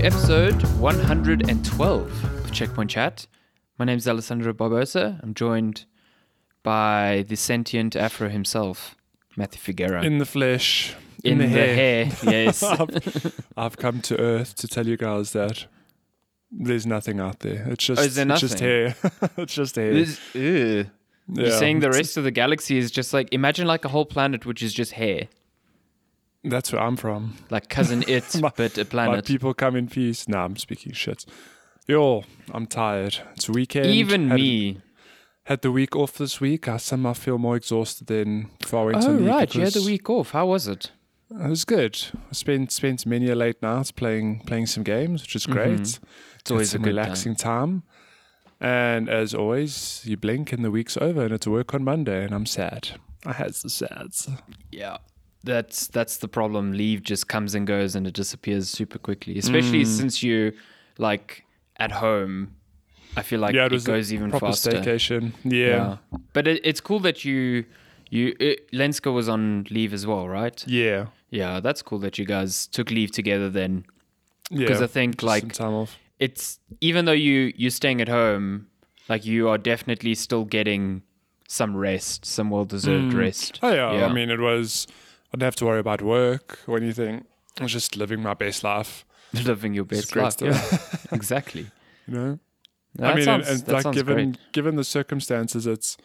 to episode 112 of Checkpoint Chat. My name is Alessandro Barbosa. I'm joined by the sentient Afro himself, Matthew Figueroa. In the flesh. In the, hair. yes. I've, I've come to Earth to tell you guys that there's nothing out there. It's oh, just, Oh, there it's just hair. it's just hair. Ew. You're Yeah. saying the rest of the galaxy is just like, imagine like a whole planet which is just hair. That's where I'm from. Like Cousin Itt, My- but a My planet. people come in peace. Nah, I'm speaking shit. Yo, I'm tired. It's weekend. Even had, me. Had the week off this week. I somehow feel more exhausted than before I went Oh, leave right. You had the week off. How was it? It was good. I spent spent many a late nights playing playing some games, which is great. Mhm. It's always a some good relaxing time. And as always, you blink and the week's over and it's work on Monday and I'm sad. I had the sads. Yeah. That's that's the problem. Leave just comes and goes and it disappears super quickly. Especially Mm. since you like at home. I feel like yeah, it, it goes even proper faster. staycation. Yeah. But it, it's cool that you you it, Lenska was on leave as well, right? Yeah. Yeah, that's cool that you guys took leave together then. Yeah. Because I think like it's even though you you're staying at home, like you are definitely still getting some rest, some well deserved Mm. rest. Oh yeah. Yeah. I mean it was I didn't have to worry about work or anything. I was just living my best life. Living your best life. Yeah, exactly. You know? That I mean sounds, and, and like given great. given the circumstances it's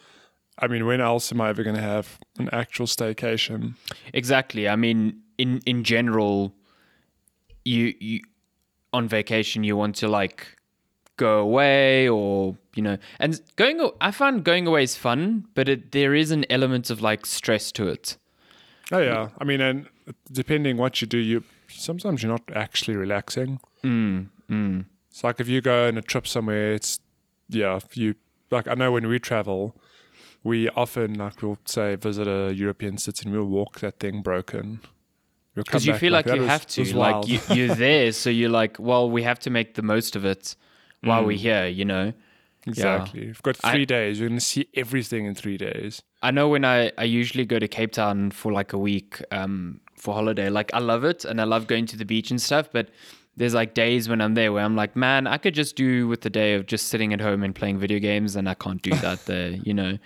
I mean, when else am I ever gonna have an actual staycation? Exactly. I mean, in in general, you you on vacation you want to like go away or you know, and going. i find going away is fun, but it, there is an element of like stress to it. Oh yeah, I mean, and depending what you do, you sometimes you're not actually relaxing. Mm, mm. It's like if you go on a trip somewhere, it's yeah. If you like, I know when we travel, we often like we'll say visit a European city and we'll walk that thing broken. Because you feel like, "That you was- have to, like you, you're there, so you're like, well, we have to make the most of it while Mm. we're here. You know. exactly. You've got I- three days. You're gonna see everything in three days. I know when I, I usually go to Cape Town for like a week um, for holiday. Like I love it and I love going to the beach and stuff. But there's like days when I'm there where I'm like, man, I could just do with the day of just sitting at home and playing video games, and I can't do that there. You know.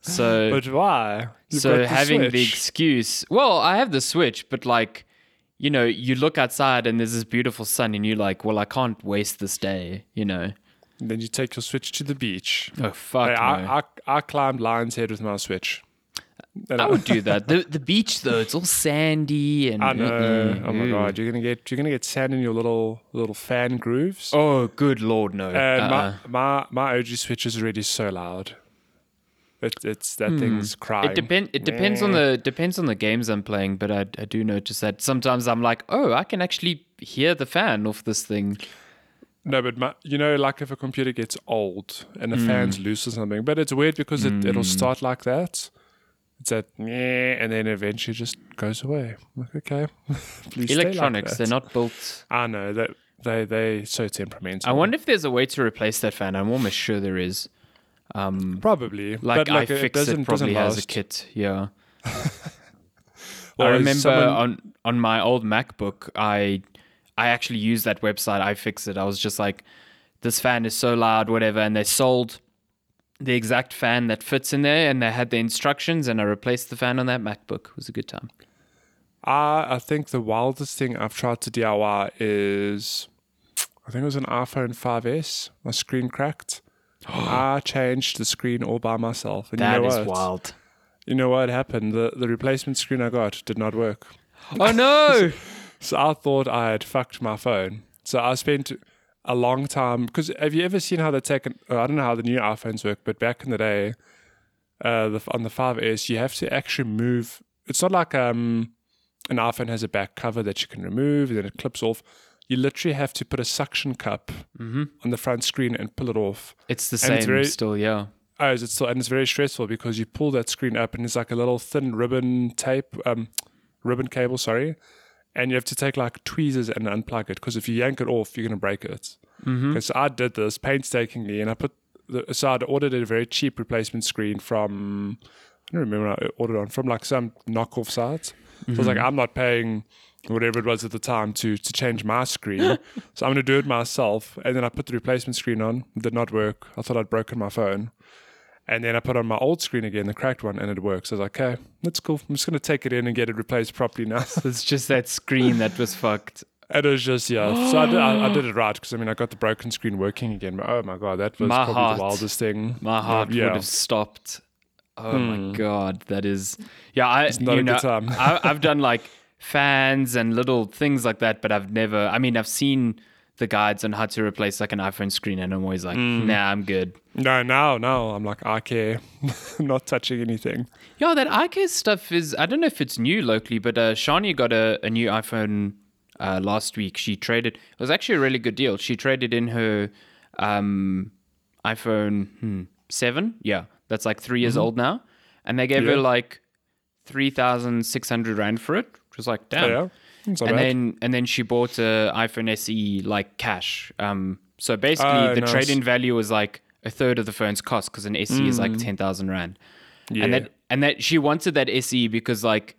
So But why? You've so having the excuse, well, I have the Switch, but like. You know, you look outside and there's this beautiful sun, and you're like, "Well, I can't waste this day." You know. Then you take your Switch to the beach. Oh fuck! No. I, I I climbed Lion's Head with my Switch. And I would do that. The the beach though, it's all sandy and I know. Oh my god, you're gonna get you're gonna get sand in your little little fan grooves. Oh, good lord, no. and Uh-uh. my, my my OG switch is already so loud. It, it's that thing's crying. Hmm. It depend. It depends on the depends on the games I'm playing, but I, I do notice that sometimes I'm like, oh, I can actually hear the fan off this thing. No, but my, you know, like if a computer gets old and the Hmm. fan's loose or something. But it's weird because it, it'll start like that. It's that and then eventually just goes away. Like okay, please stay like electronics—they're not built. I know that they they so temperamental. I wonder if there's a way to replace that fan. I'm almost sure there is. Um, probably like, like it iFixit doesn't probably has a kit. Yeah. I remember someone- on on my old MacBook, I I actually used that website. iFixit. I was just like, this fan is so loud, whatever, and they sold the exact fan that fits in there, and they had the instructions, and I replaced the fan on that MacBook. It was a good time. I I think the wildest thing I've tried to DIY is I think it was an iPhone 5S. My screen cracked. I changed the screen all by myself. And That you know is what? wild. You know what happened? The the replacement screen I got did not work. Oh no! So I thought I had fucked my phone. So I spent a long time because have you ever seen how the take? An, uh, I don't know how the new iPhones work, but back in the day, uh, the, on the 5S, you have to actually move. It's not like um, an iPhone has a back cover that you can remove and then it clips off. You literally have to put a suction cup on the front screen and pull it off. it's the And same it's very- still, yeah. Oh, is it still? And it's very stressful because you pull that screen up and it's like a little thin ribbon tape, um, ribbon cable, sorry. And you have to take like tweezers and unplug it because if you yank it off, you're going to break it. Mm-hmm. Okay, so I did this painstakingly and I put, the, so I'd ordered a very cheap replacement screen from, I don't remember what I ordered on, from like some knockoff site. So I was like, I'm not paying whatever it was at the time to to change my screen. so I'm gonna do it myself. And then I put the replacement screen on. It did not work. I thought I'd broken my phone. And then I put on my old screen again, the cracked one, and it works. I was like, okay, that's cool. I'm just gonna take it in and get it replaced properly now. It's just that screen that was fucked. it was just yeah. So I did, I, I did it right because I mean I got the broken screen working again. But oh my god, that was My probably heart. the wildest thing. My heart yeah. would have stopped. Oh my god, that is yeah. I Hmm. not you a know good time. I, I've done like fans and little things like that, but I've never. I mean, I've seen the guides on how to replace like an iPhone screen, and I'm always like, Hmm. nah, I'm good. No, now, now I'm like, I care. not touching anything. Yeah, that iCare stuff is. I don't know if it's new locally, but uh, Shani got a, a new iPhone uh, last week. She traded. It was actually a really good deal. She traded in her um, iPhone hmm, seven. Yeah, that's like three years old now, and they gave her Mm-hmm. Like three thousand six hundred rand for it, which was like damn. Oh, yeah. It's not And bad. then and then she bought a iPhone SE like cash. Um, so basically, Oh, the nice. trade-in value was like a third of the phone's cost because an SE is like ten thousand rand. Mm. yeah. And that and that she wanted that SE because like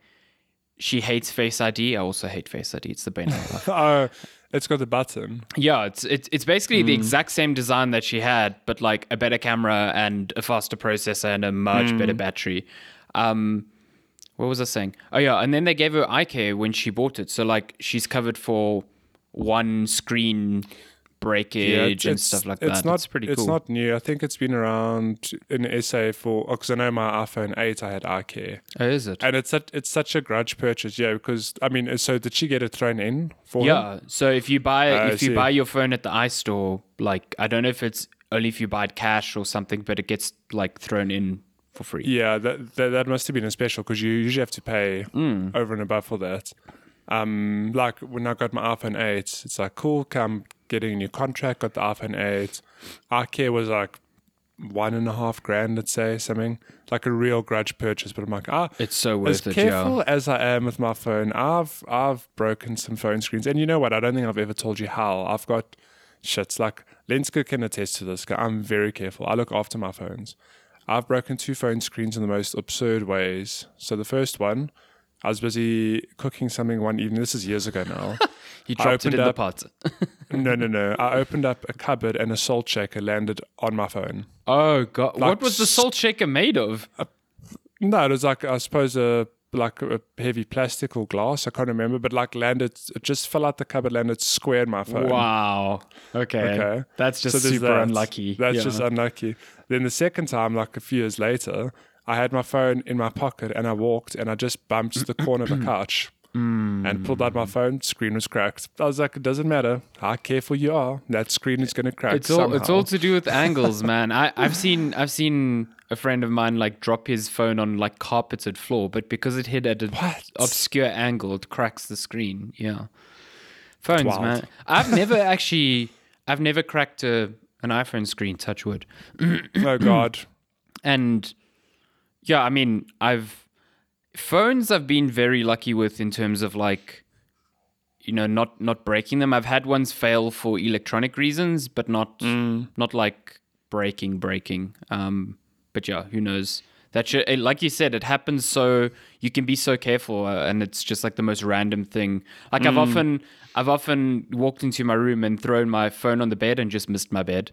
she hates Face ID. I also hate Face ID. It's the bane of my life. oh, it's got the button. Yeah, it's it's it's basically Mm. the exact same design that she had, but like a better camera and a faster processor and a much Mm. better battery. Um, what was I saying? Oh yeah, and then they gave her iCare when she bought it, so like she's covered for one screen breakage and stuff like that. It's not it's pretty It's cool. not new. I think it's been around in SA for oh, because I know my iPhone 8 I had iCare, oh, is it? and it's such, it's such a grudge purchase. Yeah, because I mean, uh, so did she get it thrown in for? Yeah. So if you buy ah, I if you buy your phone at the iStore, like I don't know if it's only if you buy it cash or something, but it gets like thrown in for free. Yeah, that that, that must have been a special because you usually have to pay Mm. over and above for that. Um, like when I got my iPhone 8, it's like cool. Come getting a new contract. Got the iPhone 8. iCare was like one and a half grand, let's say something like a real grudge purchase. But I'm like, ah, It's so as worth it. As careful Yeah. as I am with my phone, I've I've broken some phone screens, and you know what? I don't think I've ever told you how. I've got shits like Lenska can attest to this. I'm very careful. I look after my phones. I've broken two phone screens in the most absurd ways. So the first one, I was busy cooking something one evening. This is years ago now. You dropped it in the up- pot. no, no, no. I opened up a cupboard and a salt shaker landed on my phone. Oh god. what was the salt shaker made of? No, it was like I suppose a like a heavy plastic or glass. I can't remember, but like landed, it just fell out the cupboard, landed square in my phone. Wow. Okay. Okay. That's just there's super that. unlucky. That's Yeah. just unlucky. Then the second time, like a few years later, I had my phone in my pocket and I walked and I just bumped the corner of a couch and mm. pulled out my phone. Screen was cracked. I was like, it doesn't matter how careful you are. That screen is going to crack. It's all it's all to do with angles, man. I I've seen I've seen a friend of mine like drop his phone on like carpeted floor, but because it hit at an obscure angle, it cracks the screen. Yeah, phones, wild. man. I've never actually I've never cracked a an iPhone screen. Touch wood. oh God. and yeah i mean i've phones i've been very lucky with in terms of like you know not not breaking them i've had ones fail for electronic reasons but not not like breaking breaking um but yeah who knows that should, it, like you said it happens so you can be so careful uh, and it's just like the most random thing like i've often i've often walked into my room and thrown my phone on the bed and just missed my bed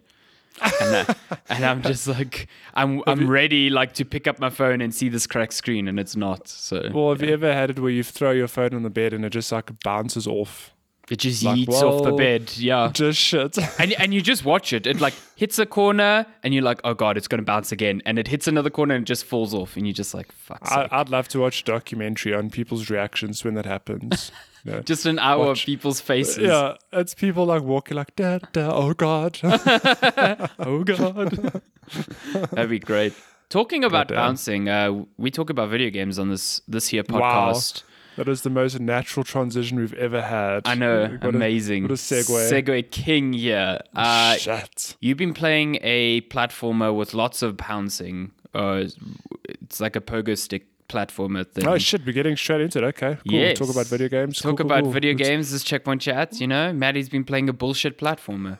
and, I, and I'm just like I'm I'm ready like to pick up my phone and see this cracked screen and it's not. So Well, have you ever had it where you throw your phone on the bed and it just like bounces off? It just like, yeets off the bed. Yeah. Just shit. And and you just watch it. It like hits a corner and you're like, oh god, it's gonna bounce again. And it hits another corner and it just falls off and you're just like, fuck. I, I'd love to watch a documentary on people's reactions when that happens. You know? just an hour watch- of people's faces. Yeah, it's people like walking like da da. Oh God, oh God. That'd be great. Talking about bouncing, uh, we talk about video games on this this here Wow. That is the most natural transition we've ever had. I know, What a- amazing. what a segue. Segue king here. Uh, Shit. You've been playing a platformer with lots of bouncing. Uh, it's like a pogo stick platformer thing. Oh shit, we're getting straight into it. Okay, cool. Yes. Talk about video games. Talk Cool, about cool. video Let's- games. This checkpoint chat. You know, Maddie's been playing a bullshit platformer.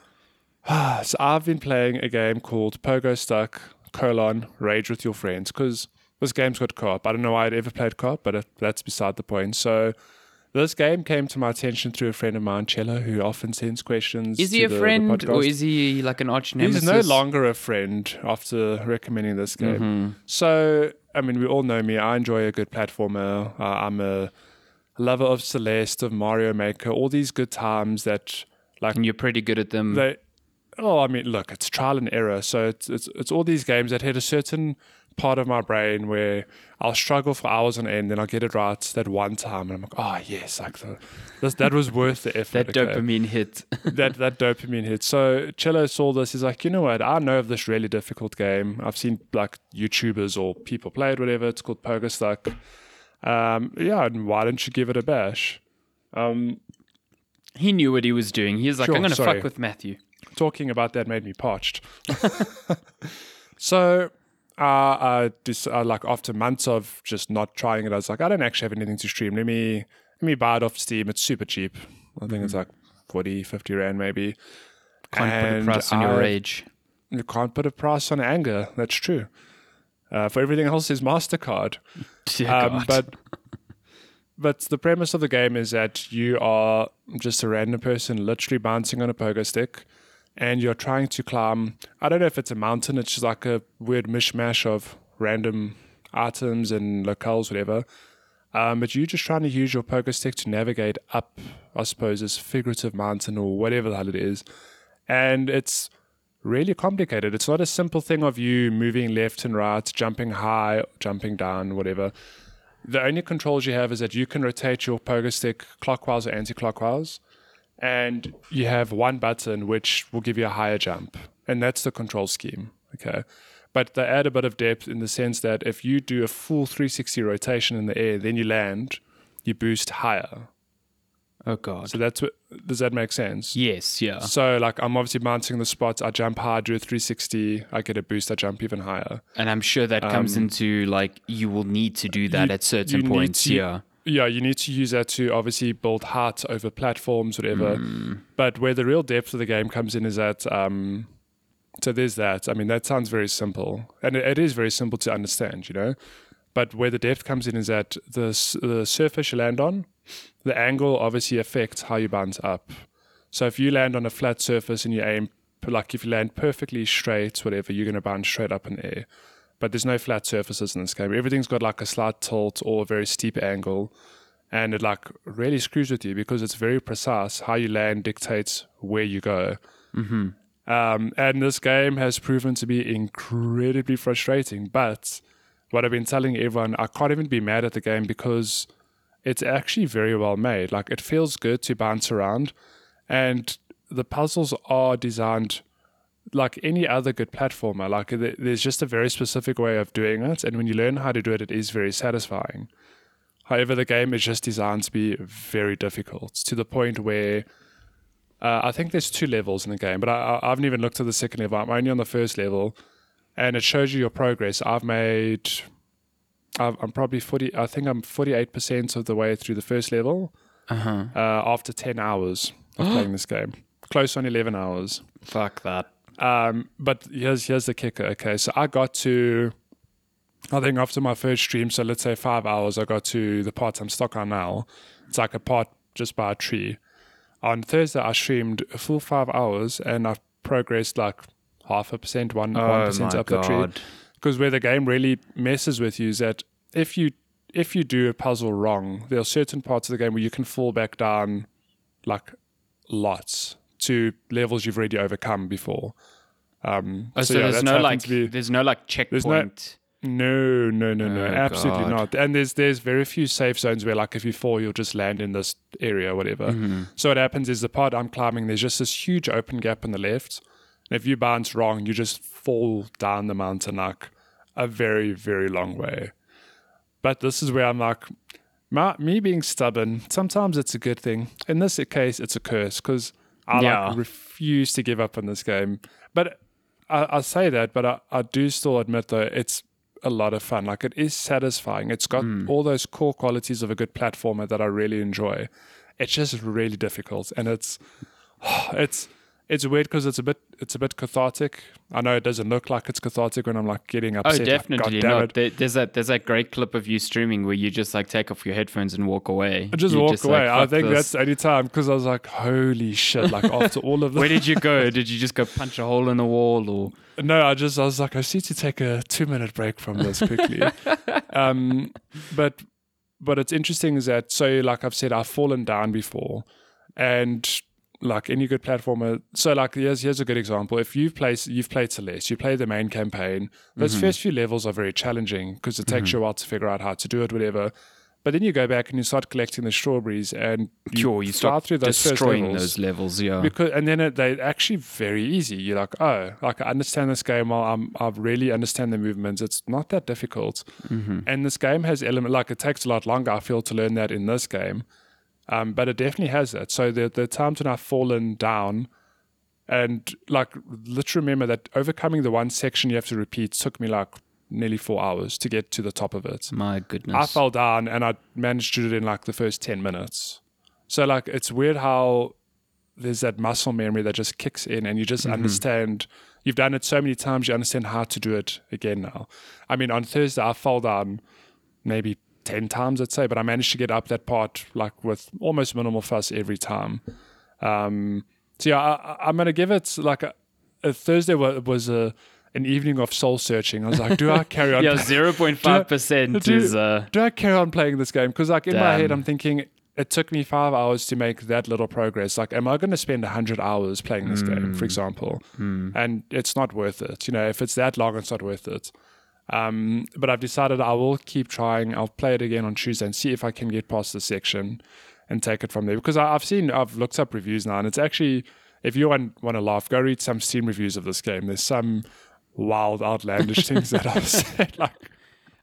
So I've been playing a game called Pogo Stuck colon Rage with your friends because this game's got co-op. I don't know why I'd ever played co-op, but it, that's beside the point. So This game came to my attention through a friend of mine, Cello, who often sends questions. Is he a the- the friend or is he like an arch nemesis? He's no longer a friend after recommending this game. Mm-hmm. So, I mean, we all know me. I enjoy a good platformer. Uh, I'm a lover of Celeste, of Mario Maker, all these good times that, like, And you're pretty good at them. they. Oh, I mean, look, it's trial and error. So it's it's it's all these games that hit a certain part of my brain where I'll struggle for hours on end, then I'll get it right that one time, and I'm like, oh yes, like the, this, that was worth the effort. that okay dopamine hit. that that dopamine hit. So Cello saw this. He's like, you know what? I know of this really difficult game. I've seen like YouTubers or people play it, whatever. It's called Pogo Stuck. Um, yeah, and why don't you give it a bash? Um, he knew what he was doing. He was like, Sure, I'm going to fuck with Matthew. talking about that made me parched. so, uh, dis- uh, like after months of just not trying it, I was like, I don't actually have anything to stream. Let me let me buy it off Steam. It's super cheap. I think it's like 40, 50 rand maybe. Can't put a And price on your rage. You can't put a price on anger. That's true. Uh, for everything else is Mastercard. Um, but but the premise of the game is that you are just a random person, literally bouncing on a pogo stick, and you're trying to climb. I don't know if it's a mountain. It's just like a weird mishmash of random items and locales, whatever. Um, but you're just trying to use your pogo stick to navigate up, I suppose, this figurative mountain or whatever the hell it is. And it's really complicated. It's not a simple thing of you moving left and right, jumping high, jumping down, whatever. The only controls you have is that you can rotate your pogo stick clockwise or anti-clockwise, and you have one button which will give you a higher jump, and that's the control scheme. Okay, but they add a bit of depth in the sense that if you do a full 360 rotation in the air, then you land, you boost higher. oh God. So that's what. Does that make sense? yes, yeah. So like I'm obviously mounting the spot. I jump high, do a 360. I get a boost. I jump even higher. And I'm sure that comes into like you will need to do that Um, you- at certain points. to- yeah. Yeah, you need to use that to obviously build height over platforms, whatever. Hmm. But where the real depth of the game comes in is that. Um, so there's that. I mean, that sounds very simple, and it, it is very simple to understand, you know. But where the depth comes in is that the the surface you land on, the angle obviously affects how you bounce up. So if you land on a flat surface and you aim, like if you land perfectly straight, whatever, you're going to bounce straight up in the air. But there's no flat surfaces in this game. Everything's got like a slight tilt or a very steep angle. And it like really screws with you because it's very precise. How you land dictates where you go. Mm-hmm. Um, and this game has proven to be incredibly frustrating. But what I've been telling everyone, I can't even be mad at the game because it's actually very well made. Like it feels good to bounce around, and the puzzles are designed like any other good platformer. Like th- there's just a very specific way of doing it, and when you learn how to do it, it is very satisfying. However, the game is just designed to be very difficult to the point where uh, I think there's two levels in the game, but I, I haven't even looked at the second level. I'm only on the first level, and it shows you your progress. I've made, I've, I'm probably 40, I think I'm 48% of the way through the first level Uh-huh. uh, after 10 hours of playing this game. Close on 11 hours. Fuck that. Um, but here's here's the kicker. Okay, so I got to, I think after my first stream, so let's say five hours, I got to the part I'm stuck on now. It's like a part just by a tree. On Thursday, I streamed a full five hours, and I progressed like half a percent, one one Oh percent up the tree. Because where the game really messes with you is that if you if you do a puzzle wrong, there are certain parts of the game where you can fall back down like lots to levels you've already overcome before. Um, Oh, so, yeah, there's no like be- there's no like checkpoint. no, no, no, no, Oh, absolutely God. not. And there's there's very few safe zones where like if you fall, you'll just land in this area, or whatever. Mm-hmm. So what happens is the part I'm climbing, there's just this huge open gap on the left, and if you bounce wrong, you just fall down the mountain like a very very long way. But this is where I'm like, my, me being stubborn. Sometimes it's a good thing. In this case, it's a curse because I Yeah. like refuse to give up on this game. But I, I say that, but I, I do still admit though it's a lot of fun. Like it is satisfying. It's got hmm. all those core qualities of a good platformer that I really enjoy. It's just really difficult, and it's it's it's weird because it's a bit it's a bit cathartic. I know it doesn't look like it's cathartic when I'm like getting Oh, upset. like, definitely damn not. There, there's that there's that great clip of you streaming where you just like take off your headphones and walk away. I just You're walk away. like, I think this." that's the only time because I was like, holy shit! Like after all of this, Where did you go? Did you just go punch a hole in the wall or? no, I just I was like, I just need to take a two minute break from this quickly. um, but but it's interesting is that so like I've said, I've fallen down before, and like any good platformer. Uh, so like here's here's a good example. If you've played you've played Celeste, you play the main campaign. Those mm-hmm. first few levels are very challenging because it takes mm-hmm. you a while to figure out how to do it, whatever. But then you go back and you start collecting the strawberries, and you, Sure, you start through those first destroying levels. those levels. Yeah. Because and then it, they're actually very easy. You're like, oh, like I understand this game. Well, I'm, I really understand the movements. It's not that difficult. Mm-hmm. And this game has element like it takes a lot longer. I feel to learn that in this game, um, but it definitely has that. So the the times when I've fallen down, and like let's remember that overcoming the one section you have to repeat took me like nearly four hours to get to the top of it. My goodness. I fell down and I managed to do it in like the first 10 minutes. So, like, it's weird how there's that muscle memory that just kicks in and you just understand. You've done it so many times, you understand how to do it again now. I mean, on Thursday, I fell down maybe 10 times, I'd say, but I managed to get up that part like with almost minimal fuss every time. Um, so, yeah, I, I'm going to give it like a, a Thursday wa- was a, an evening of soul searching. I was like, do I carry on? yeah, zero point five percent do- is uh, do I carry on playing this game? Because like in my head, I'm thinking it took me five hours to make that little progress. Like, am I going to spend hundred hours playing this game, for example? And it's not worth it. You know, if it's that long, it's not worth it. Um, but I've decided I will keep trying. I'll play it again on Tuesday and see if I can get past the section and take it from there. Because I, I've seen, I've looked up reviews now, and it's actually, if you want want to laugh, go read some Steam reviews of this game. There's some wild, outlandish things that I've said. Like,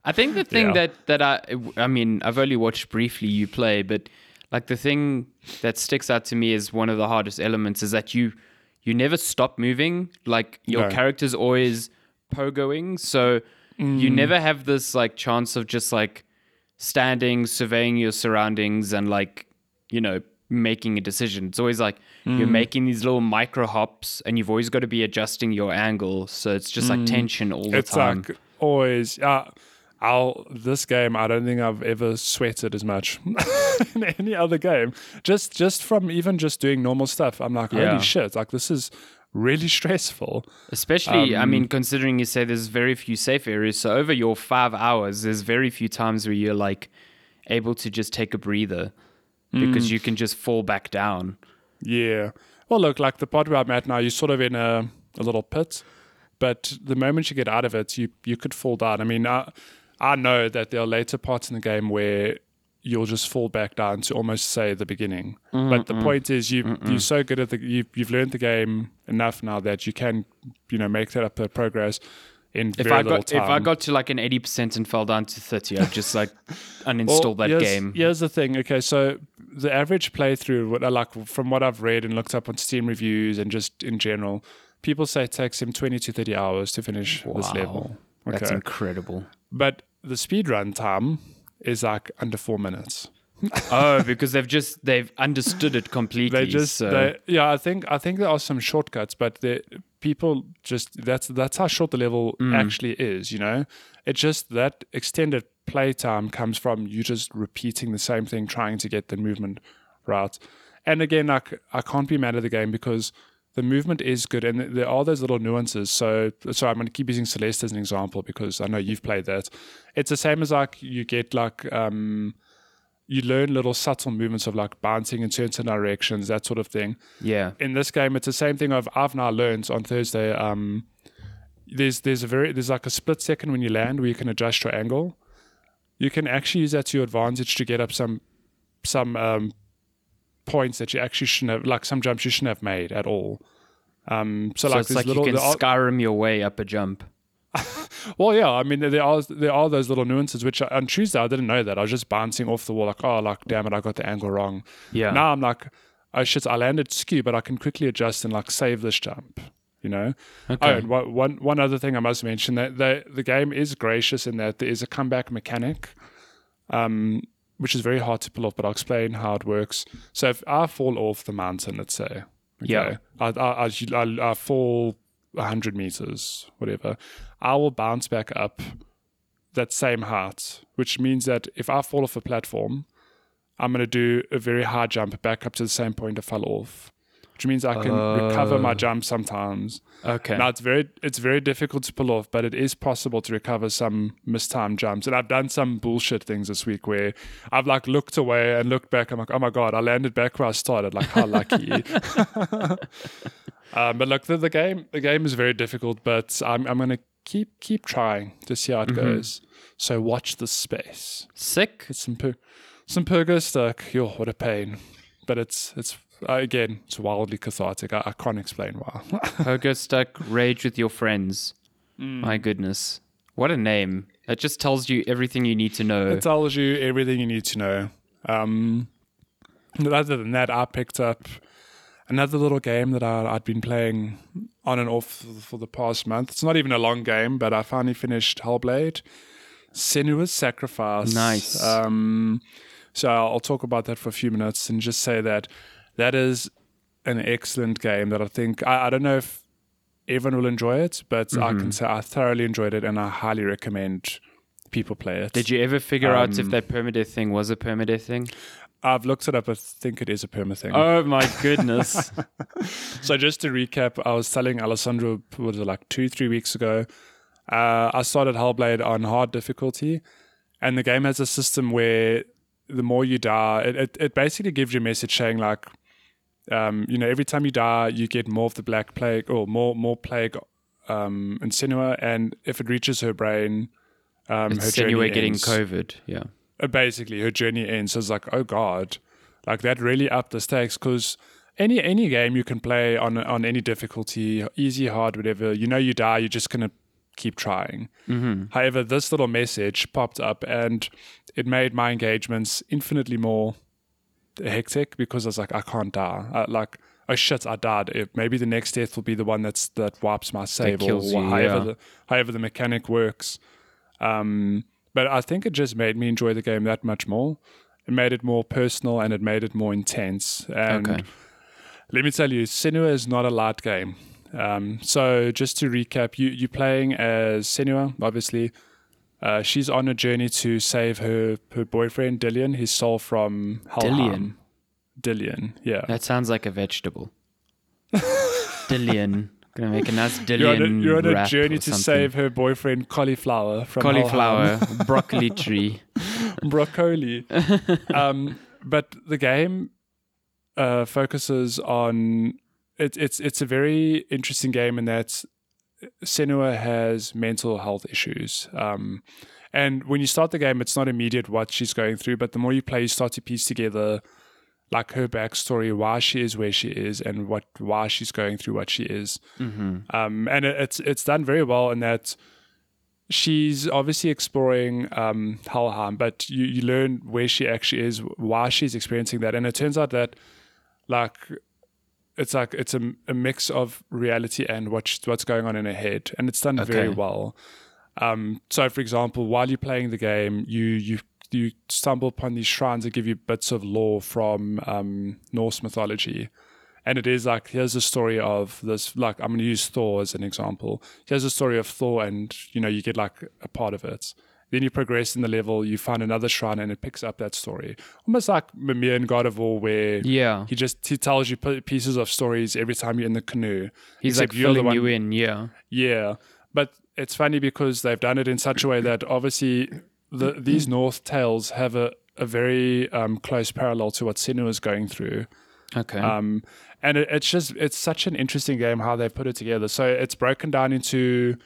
I think the thing Yeah. that that I I mean I've only watched briefly you play, but like the thing that sticks out to me is one of the hardest elements is that you you never stop moving. Like your No. character's always pogoing, so you mm. never have this like chance of just like standing, surveying your surroundings, and like you know making a decision. It's always like you're mm. making these little micro hops, and you've always got to be adjusting your angle. So it's just like mm. tension all the it's time. It's like always uh, I'll this game I don't think I've ever sweated as much in any other game just just from even just doing normal stuff I'm like Yeah. holy shit like this is really stressful Especially, I Um, mean, considering you say there's very few safe areas, so over your five hours, there's very few times where you're like able to just take a breather Mm. because you can just fall back down. yeah well look like the pod where I'm at now you're sort of in a, a little pit but the moment you get out of it you you could fall down I mean I, I know that there are later parts in the game where you'll just fall back down to almost say the beginning. Mm, but the mm, point is, you mm, you're so good at the you've, you've learned the game enough now that you can you know make that up a progress in If very I little got time. if I got to like an eighty percent and fell down to thirty, I'd just like uninstall that here's, game. Here's the thing. Okay, so the average playthrough, what I like from what I've read and looked up on Steam reviews and just in general, people say it takes him 20 to 30 hours to finish this level. Okay, That's incredible. but the speed run time is like under four minutes. oh, because they've just they've understood it completely. They just, so- they, yeah, I think I think there are some shortcuts, but the people just that's that's how short the level Mm. actually is. You know, it's just that extended playtime comes from you just repeating the same thing, trying to get the movement right. And again, like I can't be mad at the game because the movement is good, and there are those little nuances. So, so I'm going to keep using Celeste as an example because I know you've played that. It's the same as like you get like. um you learn little subtle movements of like bouncing in certain directions, that sort of thing. yeah. In this game, it's the same thing. I've I've now learned on Thursday. Um, there's there's a very there's like a split second when you land where you can adjust your angle. You can actually use that to your advantage to get up some some um, points that you actually shouldn't have, like some jumps you shouldn't have made at all. Um, so, So like it's like little you can are- Skyrim your way up a jump. Well, yeah, I mean there are there are those little nuances which I, on Tuesday I didn't know that I was just bouncing off the wall like oh like damn it I got the angle wrong. Yeah. Now I'm like oh shit I landed skew but I can quickly adjust and like save this jump. You know. Okay. Oh, one one other thing I must mention that the the game is gracious in that there is a comeback mechanic, um, which is very hard to pull off. But I'll explain how it works. So if I fall off the mountain, let's say, Yeah. I, I, I, I, I fall 100 meters, whatever. I will bounce back up that same height, which means that if I fall off a platform, I'm going to do a very high jump back up to the same point I fell off, which means I can recover my Oh. jump sometimes. Okay. Now it's very it's very difficult to pull off, but it is possible to recover some mistimed jumps. And I've done some bullshit things this week where I've like looked away and looked back. I'm like, oh my god, I landed back where I started. Like how lucky. um, but look, the, the game the game is very difficult, but I'm I'm gonna keep keep trying to see how it goes. So watch the space. Sick. It's some per- some Pogo stuck. Yo, what a pain. But it's it's uh, again it's wildly cathartic. I, I can't explain why. Pogo stuck. Rage with your friends. Mm. My goodness. What a name. It just tells you everything you need to know. It tells you everything you need to know. Um, but other than that, I picked up another little game that I, I'd been playing on and off for the past month. It's not even a long game, but I finally finished Hellblade. Senua's Sacrifice. Nice. Um, so I'll talk about that for a few minutes and just say that that is an excellent game that I think, I, I don't know if everyone will enjoy it, but I Mm-hmm. can say I thoroughly enjoyed it and I highly recommend people play it. Did you ever figure out if Um, that permadeath thing was a permadeath thing? I've looked it up. I think it is a perma thing. Oh my goodness. So just to recap, I was telling Alessandro what was it like two, three weeks ago. Uh, I started Hellblade on hard difficulty, and the game has a system where the more you die, it, it, it basically gives you a message saying like, um, you know, every time you die, you get more of the black plague or more more plague um, in Senua, and if it reaches her brain, um, her journey getting ends COVID. Yeah. uh, basically her journey ends. So it's like, oh god, like that really upped the stakes because any any game you can play on on any difficulty, easy, hard, whatever. You know, you die, you're just gonna keep trying. Mm-hmm. However, this little message popped up and it made my engagements infinitely more hectic because I was like, I can't die. I, like, oh shit, I died. It, maybe the next death will be the one that's that wipes my save or, you, however yeah. the however the mechanic works. Um, but I think it just made me enjoy the game that much more. It made it more personal and it made it more intense. And Okay. let me tell you, Senua is not a light game. Um, so just to recap, you you're playing as Senua, obviously. Uh, she's on a journey to save her her boyfriend Dillion, his soul from Helheim. Dillion, yeah. That sounds like a vegetable. Dillion. Gonna make a nice You're on a, you're on a journey to save her boyfriend cauliflower from cauliflower, broccoli tree. broccoli. um, but the game uh, focuses on it, it's it's a very interesting game in that Senua has mental health issues. Um, and when you start the game, it's not immediate what she's going through, but the more you play, you start to piece together like her backstory, why she is where she is, and what why she's going through what she is. Mm-hmm. Um, and it, it's it's done very well in that she's obviously exploring um, Helheim, but you, you learn where she actually is, why she's experiencing that, and it turns out that like it's like it's a, a mix of reality and what what's going on in her head, and it's done very well. Um, so, for example, while you're playing the game, you you you stumble upon these shrines that give you bits of lore from um, Norse mythology. And it is like here's a story of this. Like I'm going to use Thor as an example. Here's a story of Thor, and you know you get like a part of it. Then you progress in the level, you find another shrine, and it picks up that story, almost like Mimir in God of War, where Yeah. he just he tells you pieces of stories every time you're in the canoe. He's like filling you in. Yeah. Yeah, but it's funny because they've done it in such a way that obviously the, these Norse tales have a, a very um, close parallel to what Senua is going through. Okay. Um, and it, it's just it's such an interesting game how they put it together. So it's broken down into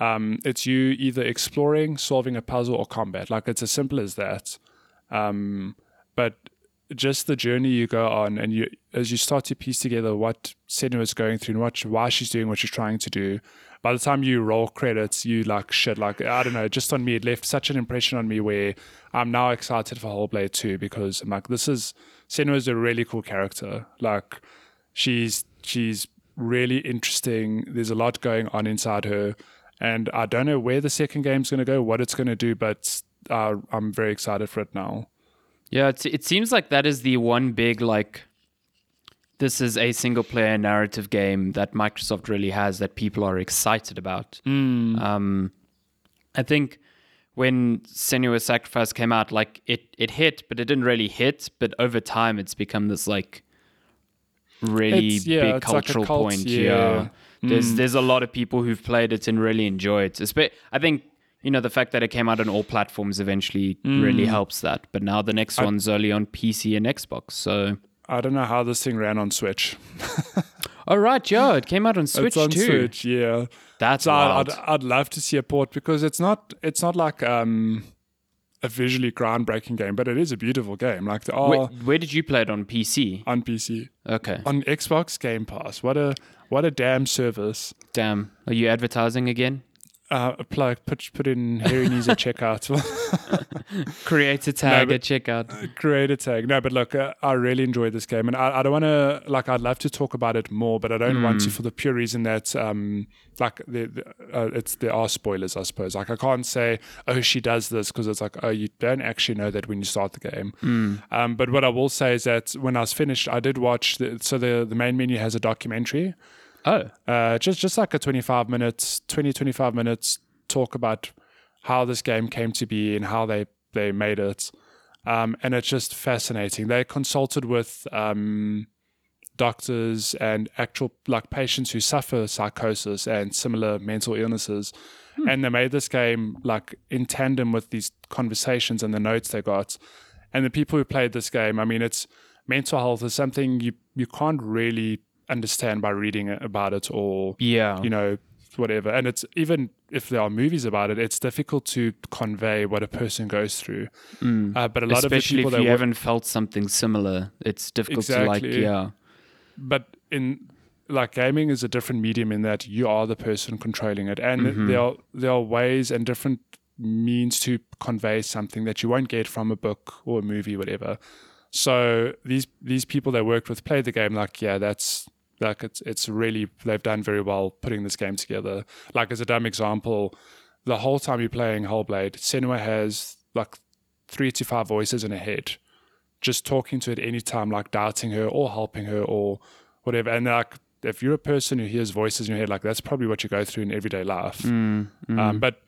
um, it's you either exploring, solving a puzzle, or combat. Like it's as simple as that. Um, but just the journey you go on, and you as you start to piece together what Senua is going through and what why she's doing what she's trying to do. By the time you roll credits, you like shit. Like I don't know, just on me, it left such an impression on me where I'm now excited for Hellblade 2 because I'm like, this is Senua is a really cool character. Like she's she's really interesting. There's a lot going on inside her, and I don't know where the second game's going to go, what it's going to do, but uh, I'm very excited for it now. Yeah, it's, it seems like that is the one big like this is a single player narrative game that Microsoft really has that people are excited about. Mm. Um, I think when Senua's Sacrifice came out, like it, it hit, but it didn't really hit. But over time, it's become this like really yeah, big it's like cultural cult, point. yeah. Yeah, there's Mm. there's a lot of people who've played it and really enjoy it. Espe- I think you know the fact that it came out on all platforms eventually really helps that. But now the next Mm. I- one's only on PC and Xbox. So I don't know how this thing ran on Switch. oh right, yeah, it came out on Switch it's on too. Switch, yeah. That's So I'd. I'd, I'd love to see a port because it's not it's not like um, a visually groundbreaking game, but it is a beautiful game. Like the where, where did you play it on PC? on PC, Okay, on Xbox Game Pass. What a what a damn service. damn. Are you advertising again? Uh, apply, put put in Harry needs a checkout. Create a tag but- at checkout. Create a tag. No, but look, uh, I really enjoyed this game, and I, I don't want to like. I'd love to talk about it more, but I don't want to for the pure reason that um, like the, the uh, it's there are spoilers, I suppose. Like I can't say, oh, she does this because it's like, oh, you don't actually know that when you start the game. Um, but what I will say is that when I was finished, I did watch. The, so the the main menu has a documentary. Oh, Uh, just just like a 25 minutes 20 25 minutes talk about how this game came to be and how they they made it. Um, and it's just fascinating. They consulted with um, doctors and actual like patients who suffer psychosis and similar mental illnesses. And they made this game like in tandem with these conversations and the notes they got. And the people who played this game i mean it's mental health is something you you can't really understand by reading about it or yeah. you know whatever and it's even if there are movies about it it's difficult to convey what a person goes through uh, but a lot of Especially people if you haven't felt something similar, it's difficult to like. Yeah. but in like gaming is a different medium in that you are the person controlling it and Mm-hmm. there are there are ways and different means to convey something that you won't get from a book or a movie whatever so these these people that worked with played the game like yeah that's like it's it's really they've done very well putting this game together like as a dumb example the whole time you're playing Hellblade Senua has like three to five voices in her head just talking to it any time, like doubting her or helping her or whatever. And like, if you're a person who hears voices in your head, like that's probably what you go through in everyday life. Um, but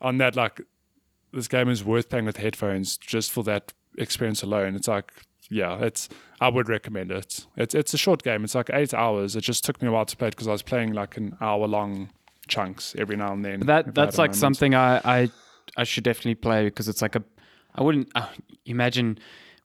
on that, like, this game is worth playing with headphones just for that experience alone. It's like, yeah, it's. I would recommend it. It's it's a short game. It's like eight hours. It just took me a while to play it because I was playing like an hour long chunks every now and then. That that's like moment. something I, I I should definitely play because it's like a I wouldn't uh, imagine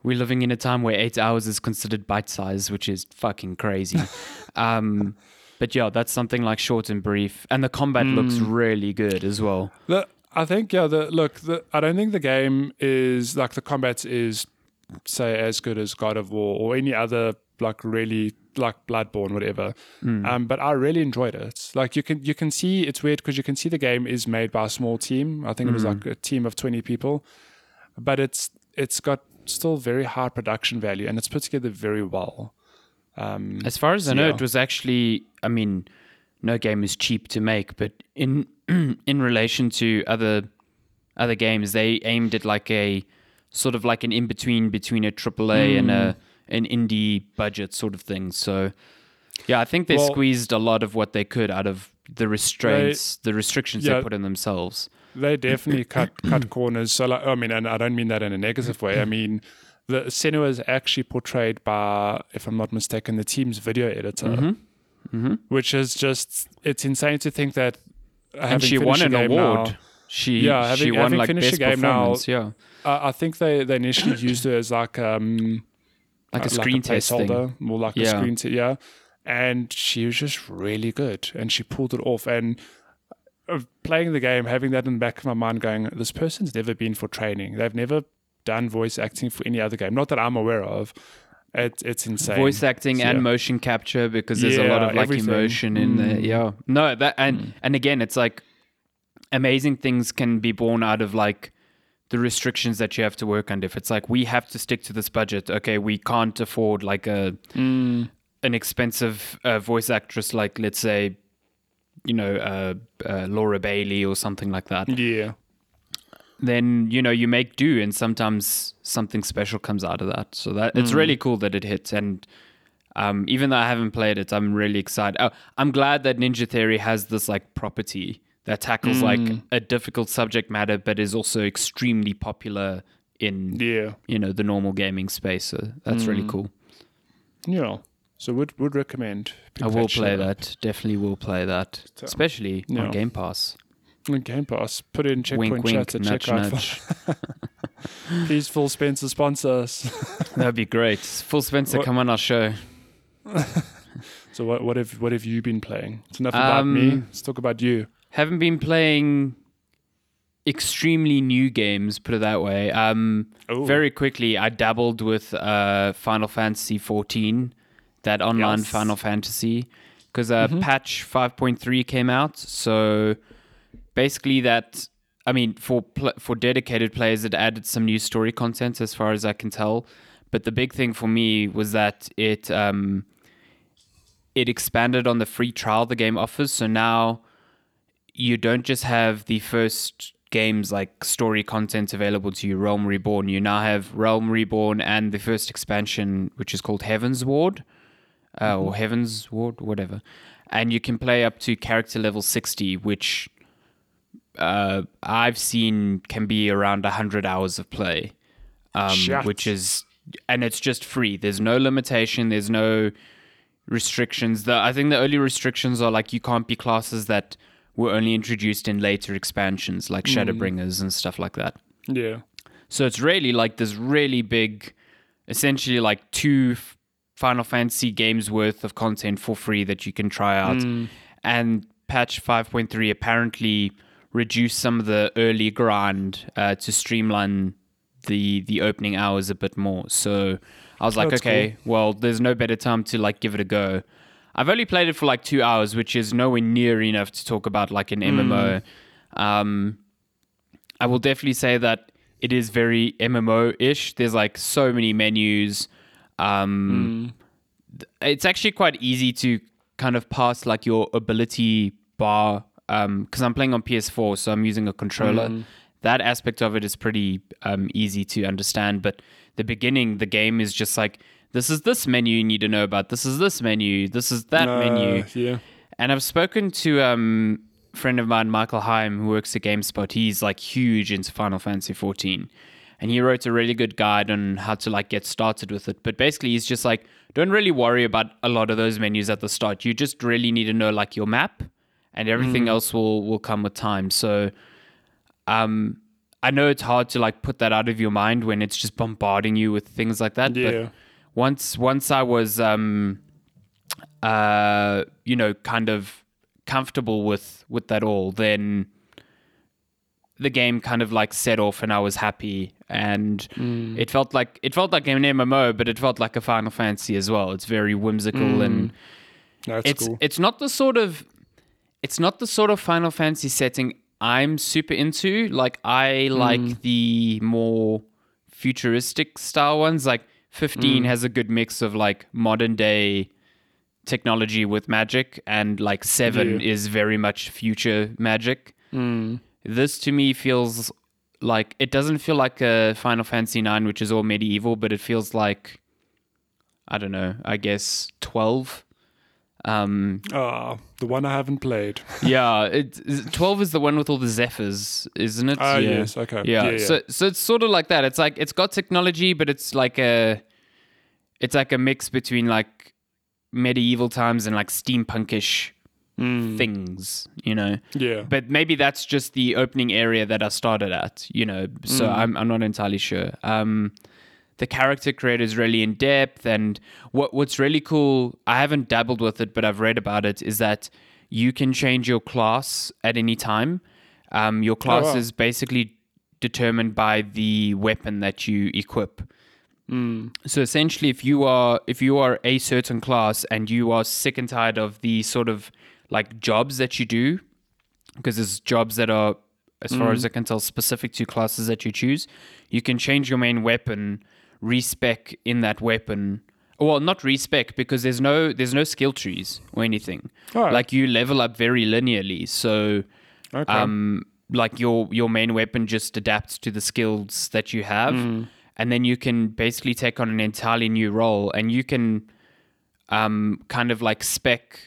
we're living in a time where eight hours is considered bite size, which is fucking crazy. um, but yeah, that's something like short and brief, and the combat looks Hmm. really good as well. The, I think yeah. The look. The, I don't think the game is like the combat is say as good as God of War or any other like really like Bloodborne whatever. Um, but I really enjoyed it. Like you can you can see it's weird because you can see the game is made by a small team. I think it was like a team of twenty people, but it's it's got still very high production value and it's put together very well. Um, As far as I know, yeah. it was actually. I mean, no game is cheap to make, but in in relation to other other games, they aimed at like a sort of like an in between between a AAA and a Hmm. an indie budget sort of thing. So, yeah, I think they Well- squeezed a lot of what they could out of the restraints, the restrictions yeah. they put in themselves. they definitely cut cut corners. So, like, I mean, and I don't mean that in a negative way. I mean, the Senua is actually portrayed by, if I'm not mistaken, the team's video editor, which is just it's insane to think that. And she won an award. now- She Yeah, she won having like finished best game now- performance. yeah, I I think they, they initially used her as like um like a screen test holder, more like a screen t- yeah. And she was just really good, and she pulled it off. And uh, playing the game, having that in the back of my mind, going, this person's never been for training. They've never done voice acting for any other game, not that I'm aware of. It, it's insane. voice acting and Yeah. motion capture because there's a lot of like everything. emotion in there. Mm. Yeah. No, that and and again it's like amazing things can be born out of like the restrictions that you have to work under. If it's like we have to stick to this budget, okay, we can't afford like a Mm. an expensive uh, voice actress like let's say you know uh, uh, Laura Bailey or something like that. Yeah. Then you know you make do, and sometimes something special comes out of that. So that it's Mm. really cool that it hits, and Um, even though I haven't played it, I'm really excited. Oh, I'm glad that Ninja Theory has this like property that tackles like mm. a difficult subject matter, but is also extremely popular in Yeah. you know the normal gaming space. So that's really mm. cool. Yeah. So would would recommend. I will play that. Definitely will play that, uh, especially Yeah. on Game Pass. On Game Pass. Put in checkpoint wink, wink, chat to nudge, check out. nudge. Please, Phil Spencer sponsor us. That'd be great. Phil Spencer, What- come on our show. so what what have what have you been playing? It's enough about me. Um, Let's talk about you. Haven't been playing extremely new games, put it that way. Um, very quickly, I dabbled with uh, Final Fantasy 14, that online Yes. Mm-hmm. Final Fantasy, because uh, patch 5.3 came out. So basically, that I mean, for pl- for dedicated players, it added some new story content, as far as I can tell. But the big thing for me was that it um, it expanded on the free trial the game offers. So now you don't just have the first games like story content available to you, Realm Reborn. You now have Realm Reborn and the first expansion, which is called Heavensward, uh, or Heavensward, whatever. And you can play up to character level 60, which uh, I've seen can be around 100 hours of play, um, which is, and it's just free. There's no limitation, there's no restrictions. The I think the only restrictions are like you can't be classes that were only introduced in later expansions, like Shadowbringers and stuff like that. Yeah. So it's really like this really big, essentially like two Final Fantasy games worth of content for free that you can try out. And patch 5.3 apparently reduced some of the early grind uh, to streamline the the opening hours a bit more. So I was like, That's okay, well, there's no better time to like give it a go. I've only played it for like two hours, which is nowhere near enough to talk about like an MMO. Um, I will definitely say that it is very MMO ish. There's like so many menus. Um, th- It's actually quite easy to kind of pass like your ability bar because I'm playing on PS4, so I'm using a controller. That aspect of it is pretty um, easy to understand. But the beginning, the game is just like this is this menu you need to know about. This is this menu. This is that Uh, menu. Yeah. And I've spoken to um, a friend of mine, Michael Higham, who works at GameSpot. He's like huge into Final Fantasy 14. And he wrote a really good guide on how to like get started with it. But basically, he's just like, don't really worry about a lot of those menus at the start. You just really need to know like your map, and everything else will will come with time. So, um, I know it's hard to like put that out of your mind when it's just bombarding you with things like that. Yeah. But once once I was um uh you know kind of comfortable with with that all then the game kind of like set off and I was happy and it felt like it felt like an MMO but it felt like a Final Fantasy as well it's very whimsical and That's it's cool. it's not the sort of it's not the sort of Final Fantasy setting I'm super into. Like I like the more futuristic style ones. Like 15 mm. has a good mix of like modern day technology with magic and like 7 Yeah. is very much future magic. Mm. This to me feels like it doesn't feel like a Final Fantasy 9 which is all medieval, but it feels like I don't know, I guess 12 um, Ah, the one I haven't played. yeah, it, twelve is the one with all the zephyrs, isn't it? Ah, yeah. yes, okay. Yeah. Yeah, yeah. So so it's sort of like that. It's like it's got technology, but it's like a it's like a mix between like medieval times and like steampunkish Hmm. things, you know. Yeah. But maybe that's just the opening area that I started at, you know. So Hmm. I'm I'm not entirely sure. Um the character creator is really in depth. And what what's really cool i haven't dabbled with it but i've read about it is that you can change your class at any time. Um, your class wow. is basically determined by the weapon that you equip. So essentially if you are if you are a certain class and you are sick and tired of the sort of like jobs that you do because there's jobs that are as far as i can tell specific to classes that you choose you can change your main weapon respec in that weapon well not respec because there's no there's no skill trees or anything Alright. like you level up very linearly so Okay. um like your your main weapon just adapts to the skills that you have and then you can basically take on an entirely new role and you can um, kind of like spec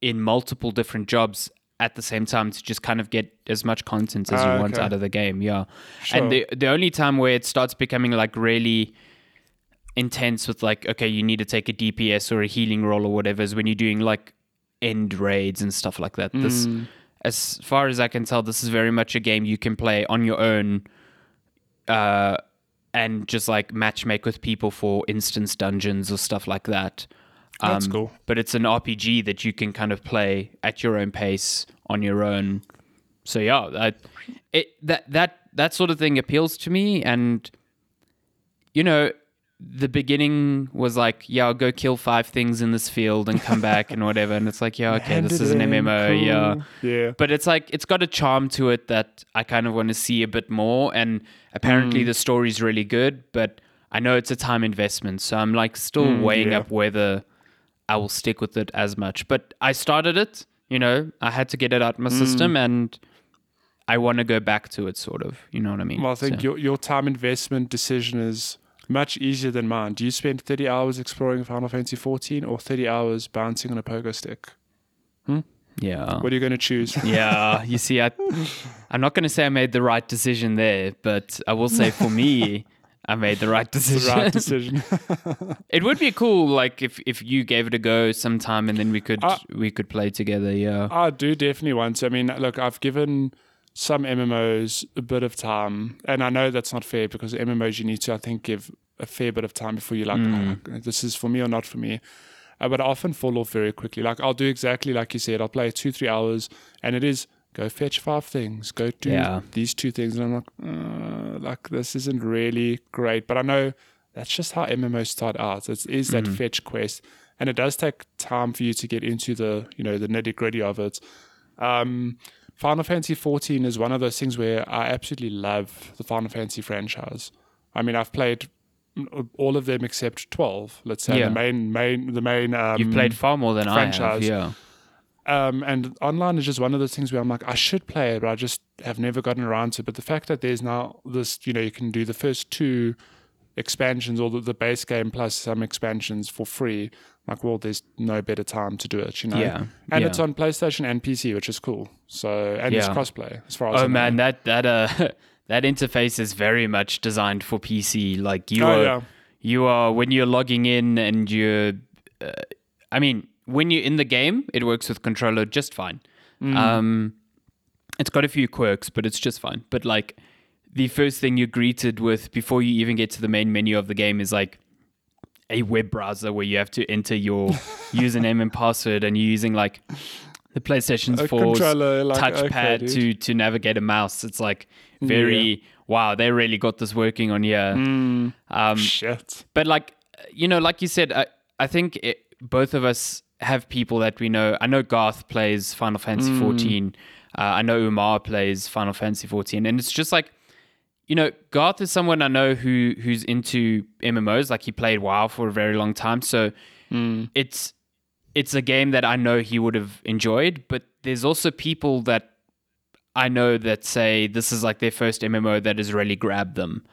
in multiple different jobs at the same time to just kind of get as much content as Ah, you want okay. out of the game. Yeah. Sure. And the the only time where it starts becoming like really intense with like okay you need to take a DPS or a healing roll or whatever is when you're doing like end raids and stuff like that. This Mm. as far as I can tell this is very much a game you can play on your own uh and just like matchmake with people for instance dungeons or stuff like that. That's cool. But it's an RPG that you can kind of play at your own pace on your own. So yeah, that it that that that sort of thing appeals to me and you know the beginning was like yeah I'll go kill five things in this field and come back and whatever and it's like yeah okay Hand this is an in, MMO yeah cool. Yeah. but it's like it's got a charm to it that I kind of want to see a bit more. And Mm. apparently the story's really good, but I know it's a time investment, so I'm like still Mm, weighing yeah. up whether I will stick with it as much. But I started it, you know, I had to get it out Mm. my system, and I want to go back to it, sort of. You know what I mean? Well, I think So- your your time investment decision is much easier than mine. Do you spend 30 hours exploring Final Fantasy 14 or 30 hours bouncing on a pogo stick? yeah. What are you going to choose? yeah, you see, I, I'm not going to say I made the right decision there, but I will say for me, I made the right the decision. right decision. It would be cool, like if if you gave it a go sometime, and then we could we could play together. Yeah, I do definitely want to. I mean, look, I've given some MMOs a bit of time, and I know that's not fair because MMOs you need to, I think, give a fair bit of time before you're like, "Oh, this is for me or not for me. Uh, but I often fall off very quickly. Like I'll do exactly like you said. I'll play two, three hours, and it is go fetch five things, go do Yeah. these two things, and I'm like, uh, like this isn't really great. But I know that's just how MMOs start out. It is that fetch quest, and it does take time for you to get into the you know the nitty gritty of it. Um, Final Fantasy 14 is one of those things where I absolutely love the Final Fantasy franchise. I mean, I've played all of them except 12. Let's say Yeah. the main main the main. Um, you've played far more than I have. Yeah, um, and online is just one of those things where I'm like, I should play it, but I just have never gotten around to. it. But the fact that there's now this, you know, you can do the first two expansions or the, the base game plus some expansions for free. Like, well, there's no better time to do it, you know. Yeah, And yeah. it's on PlayStation and PC, which is cool. So and it's crossplay as far as I Oh know. man, that that uh that interface is very much designed for PC. Like you Oh, are yeah. you are when you're logging in and you're. Uh, I mean, when you're in the game, it works with controller just fine. Mm. Um, it's got a few quirks, but it's just fine. But like the first thing you're greeted with before you even get to the main menu of the game is like a web browser where you have to enter your username and password, and you're using like the Force controller, like, touchpad okay, to to navigate a mouse. It's like very wow. They really got this working on here. Mm. Um, Shit. but like you know like you said i, I think it, both of us have people that we know. I know garth plays final fantasy 14 uh, i know umar plays final fantasy 14 and it's just like you know garth is someone i know who who's into mmos like he played wow for a very long time. So it's it's a game that i know he would have enjoyed. But there's also people that i know that say this is like their first mmo that has really grabbed them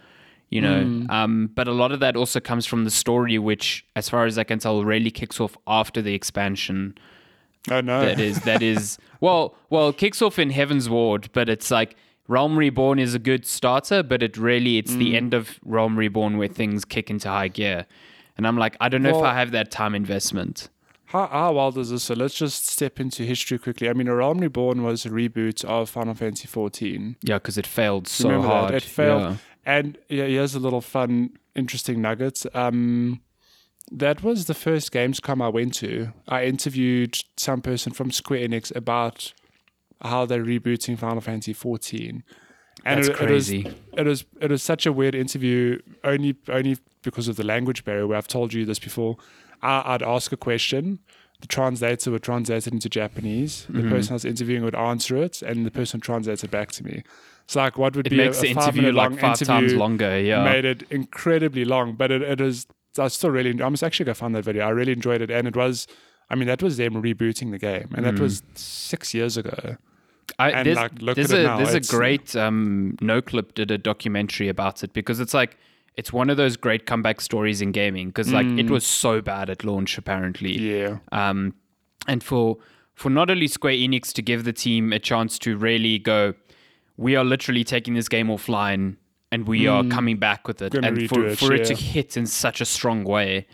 you know um, but a lot of that also comes from the story which as far as i can tell really kicks off after the expansion Oh no. that is that is well well kicks off in Heavensward but it's like realm reborn is a good starter but it really it's the end of realm reborn where things kick into high gear and i'm like i don't know if i have that time investment How, how wild is this? So let's just step into history quickly. I mean, Realm Reborn was a reboot of Final Fantasy 14. yeah because it failed so Remember hard that? It failed. Yeah. And yeah, here's a little fun, interesting nugget. Um, that was the first Gamescom I went to. I interviewed some person from Square Enix about how they're rebooting Final Fantasy 14. And That's it, it was crazy. it was it was such a weird interview only only because of the language barrier where I've told you this before. I, I'd ask a question, the translator would translate it into Japanese. The Mm-hmm. person I was interviewing would answer it, and the person translates it back to me. It's like what would it be makes a, the a five interview like five interview times longer yeah made it incredibly long, but it, it is. I still really. I must actually go find that video. I really enjoyed it, and it was. I mean, that was them rebooting the game, and Mm. that was six years ago. I, And, there's, like, look there's at it a now, there's a great um, Noclip did a documentary about it because it's like it's one of those great comeback stories in gaming because like it was so bad at launch apparently. Yeah. Um, and for for not only Square Enix to give the team a chance to really go, we are literally taking this game offline and we are coming back with it, Gonna and for it, for it to hit in such a strong way,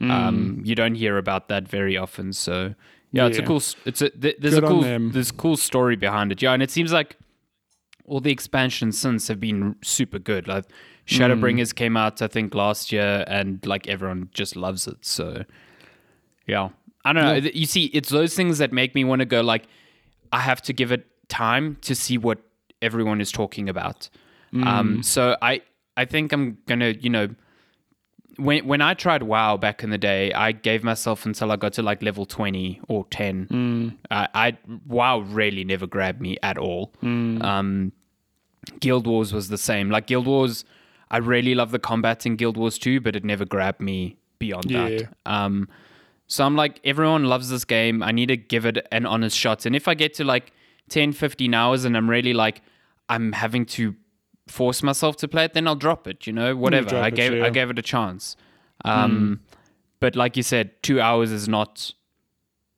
um, you don't hear about that very often. So yeah, it's a cool. It's a th- there's Good a cool there's a cool story behind it. Yeah, and it seems like all the expansions since have been super good. Like Shadowbringers came out I think last year, and like everyone just loves it. So yeah, I don't know. You see, it's those things that make me want to go. Like, I have to give it time to see what everyone is talking about. Um, so I I think I'm gonna you know when when I tried WoW back in the day, I gave myself until I got to like level twenty or ten. I, I WoW really never grabbed me at all. Um, Guild Wars was the same. Like Guild Wars, I really love the combat in Guild Wars 2, but it never grabbed me beyond Yeah. that. Um, so I'm like, everyone loves this game. I need to give it an honest shot. And if I get to like 10, 15 hours and I'm really like, I'm having to force myself to play it, then I'll drop it, you know, whatever. drop I it, gave yeah. I gave it a chance. Um, But like you said, two hours is not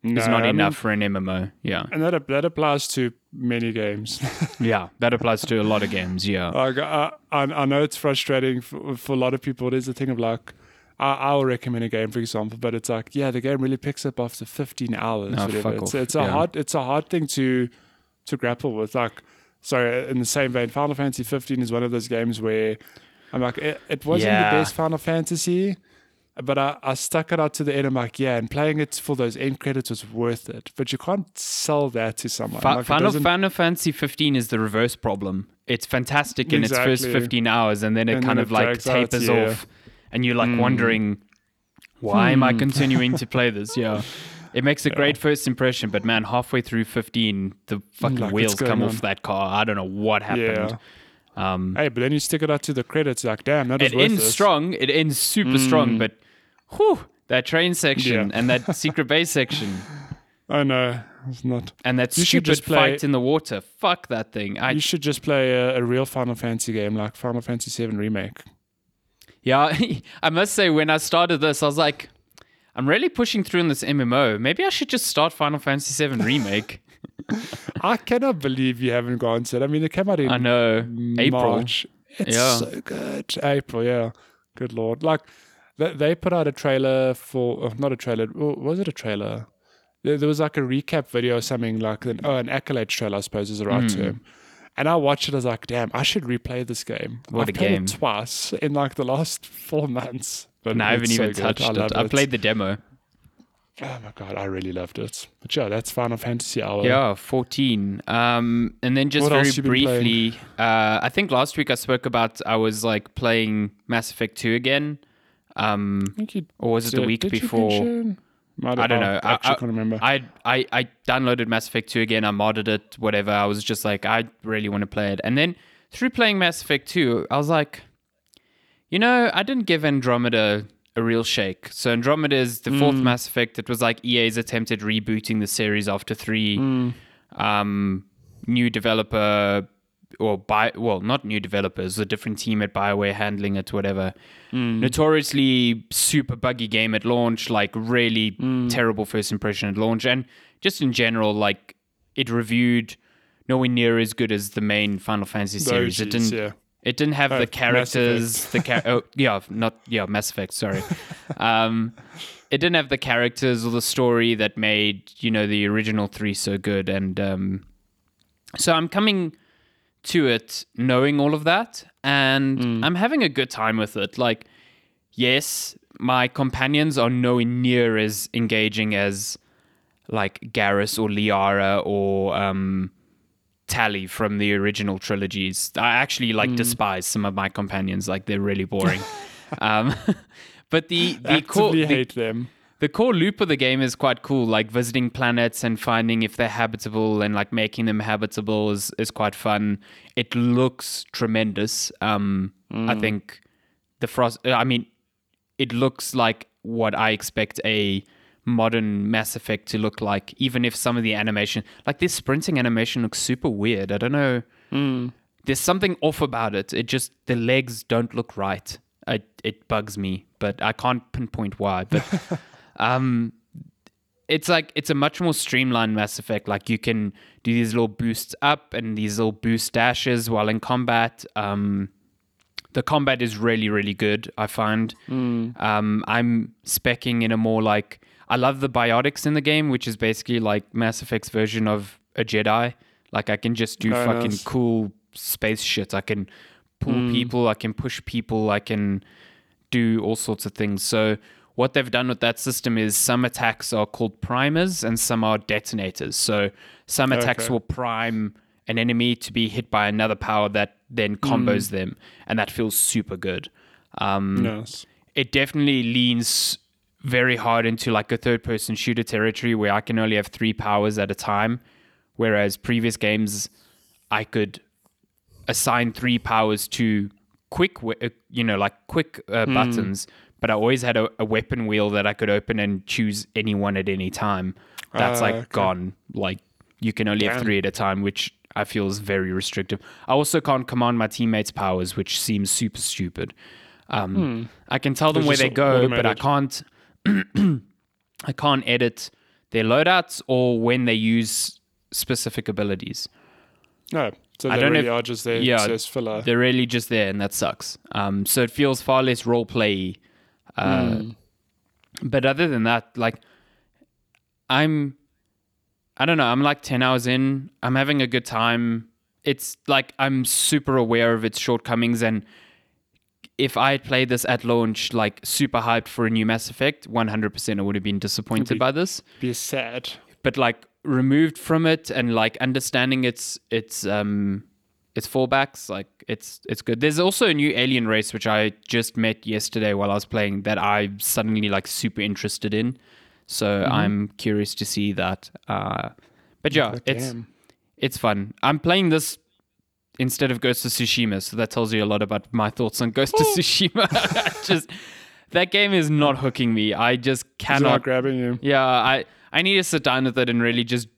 is not I mean- enough for an MMO. Yeah. and that that applies to many games. Yeah. That applies to a lot of games. Yeah. like I, I, I know it's frustrating for, for a lot of people. It is a thing of like, I, I'll recommend a game, for example, but it's like, yeah, the game really picks up after 15 hours. Oh, whatever. It's, it's a Yeah. hard, it's a hard thing to to grapple with. Like, so in the same vein, Final Fantasy 15 is one of those games where I'm like, it, it wasn't Yeah. the best Final Fantasy. But I, I stuck it out to the end. I'm like, yeah, and playing it for those end credits was worth it. But you can't sell that to someone. Like, Final, Final Fantasy 15 is the reverse problem. It's fantastic in its first 15 hours, and then it And kind then of it like drags out, tapers yeah. off, and you're like hmm. wondering, why am I hmm. continuing to play this? Yeah. It makes a great first impression, but man, halfway through 15, the fucking Like, wheels come going off that car. I don't know what happened. Um, Hey, but then you stick it out to the credits, like, damn, that was it worth ends strong. It ends super strong, hmm. but whew, that train section Yeah. and that secret base section I know it's not. and that You stupid just play- fight in the water. Fuck that thing. I you should just play a, a real Final Fantasy game, like Final Fantasy VII Remake. Yeah, I must say, when I started this, I was like, I'm really pushing through in this MMO. Maybe I should just start Final Fantasy VII Remake. I cannot believe you haven't gone to it. I mean, it came out in I know. April. March. It's Yeah. so good. April, yeah. Good lord. Like, they, they put out a trailer for, oh, not a trailer, was it a trailer? There, there was like a recap video or something like, an, oh, an accolade trailer, I suppose is the right Hmm. term. And I watched it, I was like, damn, I should replay this game. What I've a played game. it twice in like the last four months. But And I haven't even good. touched I it. I played the demo. Oh my god, I really loved it. But yeah, that's Final Fantasy Hour. Yeah, 14. Um, and then just What very else you been briefly, uh, I think last week I spoke about I was like playing Mass Effect 2 again. Um, I think you or was it the week before? I I don't know. I actually I- can't remember. I, I I downloaded Mass Effect 2 again. I modded it, whatever. I was just like, I really want to play it. And then through playing Mass Effect 2, I was like, you know, I didn't give Andromeda a real shake. So Andromeda is the fourth Mm. Mass Effect. It was like EA's attempted rebooting the series after three. Mm. Um, new developer or by well, not new developers, a different team at Bioware handling it, whatever. Mm. Notoriously super buggy game at launch, like really Mm. terrible first impression at launch, and just in general, like it reviewed nowhere near as good as the main Final Fantasy series. it didn't. yeah. It didn't have Oh, the characters. The char- oh yeah, not yeah, Mass Effect. Sorry, um, it didn't have the characters or the story that made you know the original three so good. And um, so I'm coming to it knowing all of that, and I'm having a good time with it. Like, yes, my companions are nowhere near as engaging as like Garrus or Liara or um, Tali from the original trilogies. I actually like despise some of my companions; like they're really boring. um, but the the core Actively the, hate them. The core loop of the game is quite cool. Like visiting planets and finding if they're habitable and like making them habitable is is quite fun. It looks tremendous. Um, I think the frost. uh, I mean, it looks like what I expect a modern Mass Effect to look like, even if some of the animation, like this sprinting animation, looks super weird. I don't know. There's something off about it. It just the legs don't look right. it, it bugs me, but I can't pinpoint why. But um, it's like it's a much more streamlined Mass Effect. Like you can do these little boosts up and these little boost dashes while in combat. Um, the combat is really really good. I find. Um, I'm specking in a more like I love the biotics in the game, which is basically like Mass Effect's version of a Jedi. Like I can just do Oh, fucking nice. cool space shit. I can pull people. I can push people. I can do all sorts of things. So what they've done with that system is some attacks are called primers and some are detonators. So some attacks Okay. will prime an enemy to be hit by another power that then combos them, and that feels super good. Um, Nice. it definitely leans very hard into like a third person shooter territory where I can only have three powers at a time. Whereas previous games, I could assign three powers to quick, uh, you know, like quick uh, buttons, but I always had a, a weapon wheel that I could open and choose any one at any time. That's Ah, like okay. gone. Like you can only have three at a time, which I feel is very restrictive. I also can't command my teammates' powers, which seems super stupid. Um, I can tell them where they go, but I can't. I can't edit their loadouts or when they use specific abilities. No. So I they don't know really if- are just there yeah, filler. They're really just there, and that sucks. Um, so it feels far less role play. Uh, Hmm. But other than that, like, I'm, I don't know. I'm like ten hours in. I'm having a good time. It's like I'm super aware of its shortcomings, and if I had played this at launch, like super hyped for a new Mass Effect, 100% I would have been disappointed be- by this. Be sad. but like removed from it and like understanding its its um its fallbacks like it's it's good. There's also a new alien race which i just met yesterday while i was playing that i'm suddenly like super interested in. So i'm curious to see that. Uh but yeah Oh, it's damn. it's fun. I'm playing this instead of ghost of tsushima so that tells you a lot about my thoughts on ghost of tsushima. Just that game is not hooking me. I just It's not cannot grabbing you. yeah, I I need to sit down with it and really just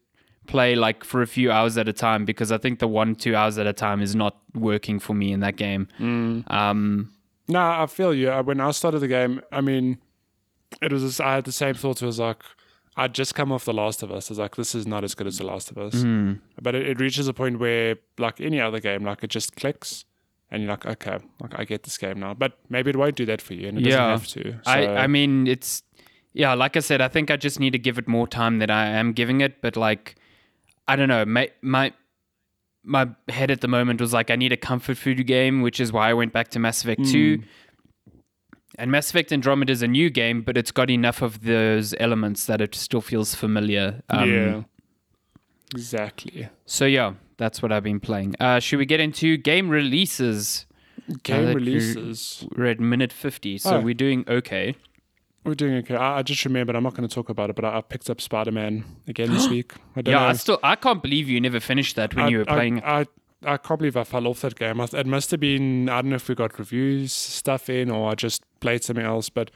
play like for a few hours at a time because I think the one two hours at a time is not working for me in that game. Um, No, I feel you. Uh, When I started the game, I mean, it was. Just, I had the same thoughts. It was like I'd just come off The Last of Us. I was like, this is not as good as The Last of Us. Mm. But it, it reaches a point where, like any other game, like it just clicks, and you're like, okay, like I get this game now. But maybe it won't do that for you, and it Yeah. doesn't have to. So, I I mean it's yeah, like I said, I think I just need to give it more time than I am giving it. But like, I don't know, my my my head at the moment was like I need a comfort food game, which is why I went back to Mass Effect Two. And Mass Effect Andromeda is a new game, but it's got enough of those elements that it still feels familiar. Um, yeah, exactly. So yeah, that's what I've been playing. Uh, should we get into game releases? Game releases. We're at minute fifty, so Oh. we're doing okay. We're doing okay. I, I just remembered. I'm not going to talk about it, but I, I picked up Spider Man again this week. I don't Yeah, know. I still I can't believe you never finished that when I, you were playing. I, I, can't believe I fell off that game. I, it must have been, I don't know if we got reviews stuff in or I just played something else, but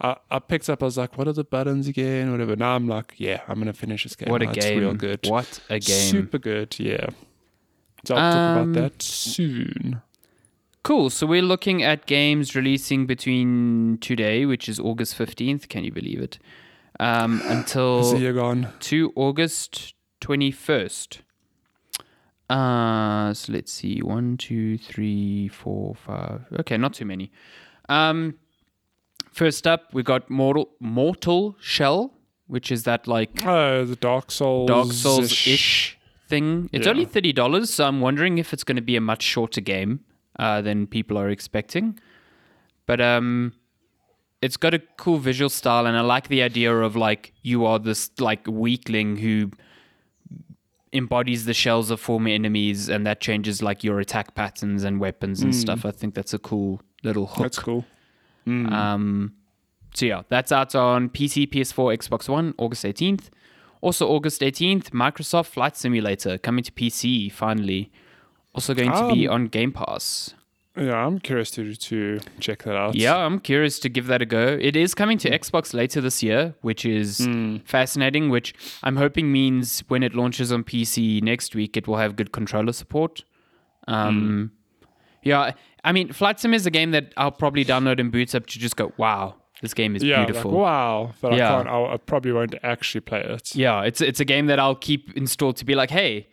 I, I picked up, I was like, what are the buttons again? Whatever. Now I'm like, yeah, I'm going to finish this game. what a Now game! Real good. What a game! Super good, yeah. So I'll talk Um, about that soon. Cool. So we're looking at games releasing between today, which is August fifteenth. Can you believe it? Um, until year gone? to August 21st. Uh, so let's see. One, two, three, four, five. Okay, not too many. Um, first up, we got Mortal Mortal Shell, which is that like Oh, the Dark Souls. Dark Souls ish thing. It's Yeah. only thirty dollars, so I'm wondering if it's going to be a much shorter game uh, than people are expecting. But um, it's got a cool visual style, and I like the idea of like you are this like weakling who embodies the shells of former enemies, and that changes like your attack patterns and weapons and stuff. I think that's a cool little hook. That's cool. Mm. Um, so yeah, that's out on PC, PS4, Xbox One, August 18th. Also, August 18th, Microsoft Flight Simulator coming to PC finally. Also going to be Um, on Game Pass. Yeah, I'm curious to to check that out. Yeah, I'm curious to give that a go. It is coming to Xbox later this year, which is Mm. fascinating. Which I'm hoping means when it launches on PC next week, it will have good controller support. Um, Yeah, I mean, Flight Sim is a game that I'll probably download and boot up to just go, wow, this game is Yeah, beautiful. like wow, but Yeah. I can't. I'll, I probably won't actually play it. Yeah, it's it's a game that I'll keep installed to be like, hey,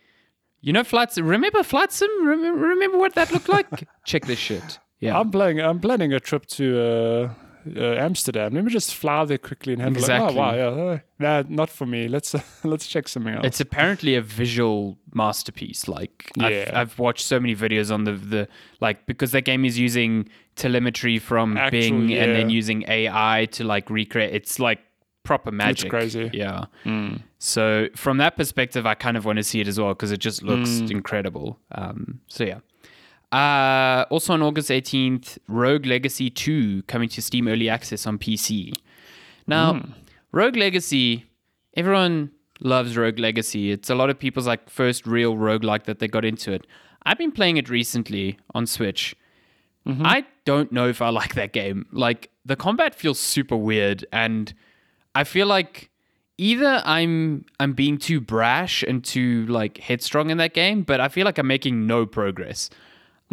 you know, Flight Sim. Remember Flight Sim? Remember, what that looked like? Check this shit. Yeah, I'm playing. I'm planning a trip to uh, uh, Amsterdam. Let me just fly there quickly and have a Exactly. look. Oh wow, yeah, uh, nah, not for me. Let's uh, let's check something else. it's apparently a visual masterpiece. Like I've, Yeah. I've watched so many videos on the the like because that game is using telemetry from Actual- Bing and then using AI to like recreate. It's like proper magic. crazy. Yeah. Mm. So from that perspective, I kind of want to see it as well because it just looks Mm. incredible. Um, so yeah. Uh, also on August 18th, Rogue Legacy 2 coming to Steam Early Access on PC. Now, Mm. Rogue Legacy, everyone loves Rogue Legacy. It's a lot of people's like first real roguelike that they got into it. I've been playing it recently on Switch. I don't know if I like that game. Like the combat feels super weird and I feel like either I'm I'm being too brash and too like headstrong in that game, but I feel like I'm making no progress.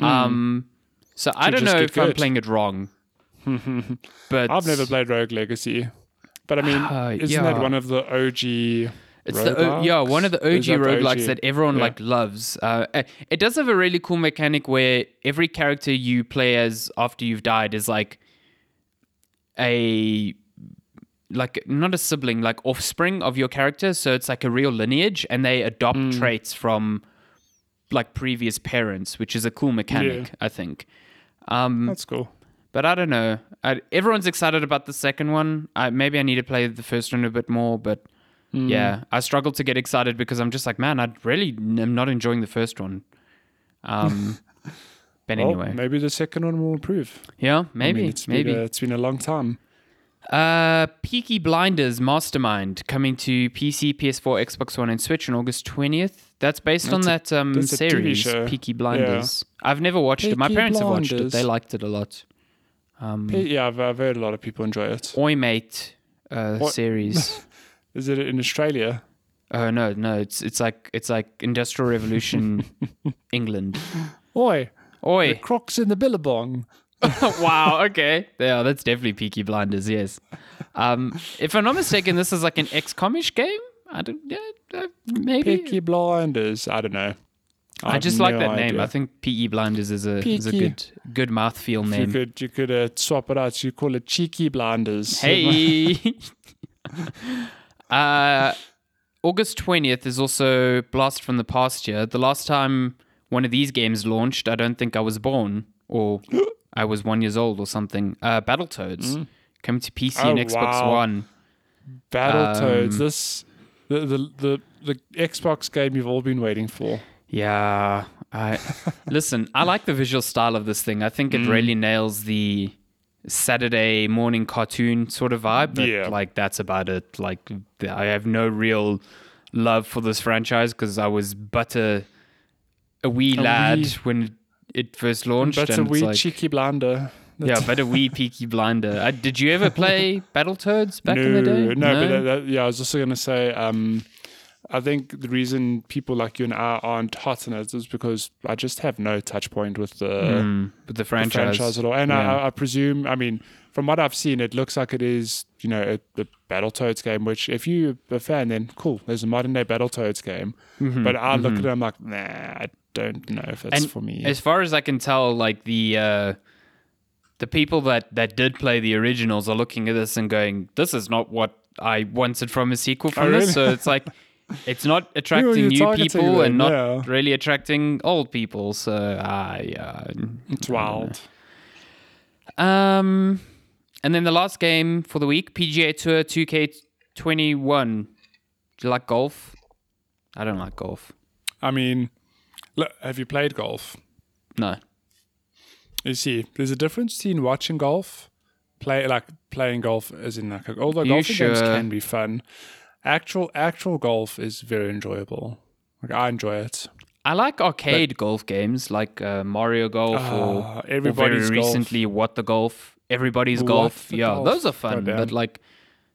Um so I don't know if I'm playing it wrong. but I've never played Rogue Legacy, but I mean, Uh, isn't that one of the OG? It's the o- yeah one of the OG that roguelikes OG? that everyone Yeah. like loves. Uh, it does have a really cool mechanic where every character you play as after you've died is like a like not a sibling, like offspring of your character. So it's like a real lineage, and they adopt Hmm. traits from like previous parents, which is a cool mechanic, I think. Um, That's cool. but I don't know. I, everyone's excited about the second one. I, maybe I need to play the first one a bit more, but Hmm. yeah, I struggle to get excited because I'm just like, man, I really am not enjoying the first one. Um, but Well, anyway, maybe the second one will improve. yeah, I maybe, mean, it's maybe. Been a, it's been a long time. Uh, Peaky Blinders Mastermind coming to PC, PS4, Xbox One, and Switch on August 20th. That's based on That's that um, that's a series. Peaky Blinders. I've never watched it. My Peaky parents have watched it. They liked it a lot. Um, Yeah, I've, I've heard a lot of people enjoy it. Oi Mate uh, series. Is it in Australia? Oh no, no, it's it's like it's like Industrial Revolution England. Oi, Oi. the crocs in the billabong. wow, okay. Yeah, that's definitely Peaky Blinders, yes. Um if I'm not mistaken, this is like an XCOM-ish game? I don't yeah, uh, maybe. Peaky Blinders. I don't know. I have just like no that name. idea. I think PE Blinders is a is a good good mouthfeel name. you name. could you could uh, swap it out. You call it Cheeky Blinders. Hey. uh, August 20th is also Blast from the Past year. The last time one of these games launched, I don't think I was born or I was one years old or something. Uh, Battletoads coming to PC and Oh, Xbox wow. One. Battletoads. Um, this the, the the the Xbox game you've all been waiting for. Yeah. I listen, I like the visual style of this thing. I think it Mm. really nails the Saturday morning cartoon sort of vibe, but Yeah. like that's about it. Like I have no real love for this franchise because I was but a a wee A lad wee- when it first launched. That's a wee like, cheeky blinder. yeah, but a wee peaky blinder. Uh, did you ever play Battletoads back no, in the day? No, but that, that- yeah, I was also going to say, um, I think the reason people like you and I aren't hot on it is because I just have no touch point with the, Mm, with the the franchise. franchise at all. And Yeah. I, I presume, I mean, from what I've seen, it looks like it is, you know, a, a Battletoads game, which if you're a fan, then cool, there's a modern day Battletoads game. Mhm, But I look mhm. at it, I'm like, nah, I don't know if it's And for me. As far as I can tell, like the uh, the people that that did play the originals are looking at this and going, "This is not what I wanted from a sequel from Oh, this." really? So it's like it's not attracting new targeting people then? and not Yeah. really attracting old people. So I uh, it's wild. Um, and then the last game for the week, PGA Tour 2K21. Do you like golf? I don't like golf. I mean, look, have you played golf? No. You see, there's a difference between watching golf, play like playing golf as in like although You golfing games can be fun, actual actual golf is very enjoyable. Like I enjoy it. I like arcade golf games like uh, Mario Golf Ah, or, or very everybody's golf. recently What the Golf, Everybody's What Golf. yeah, Golf. those are fun. But like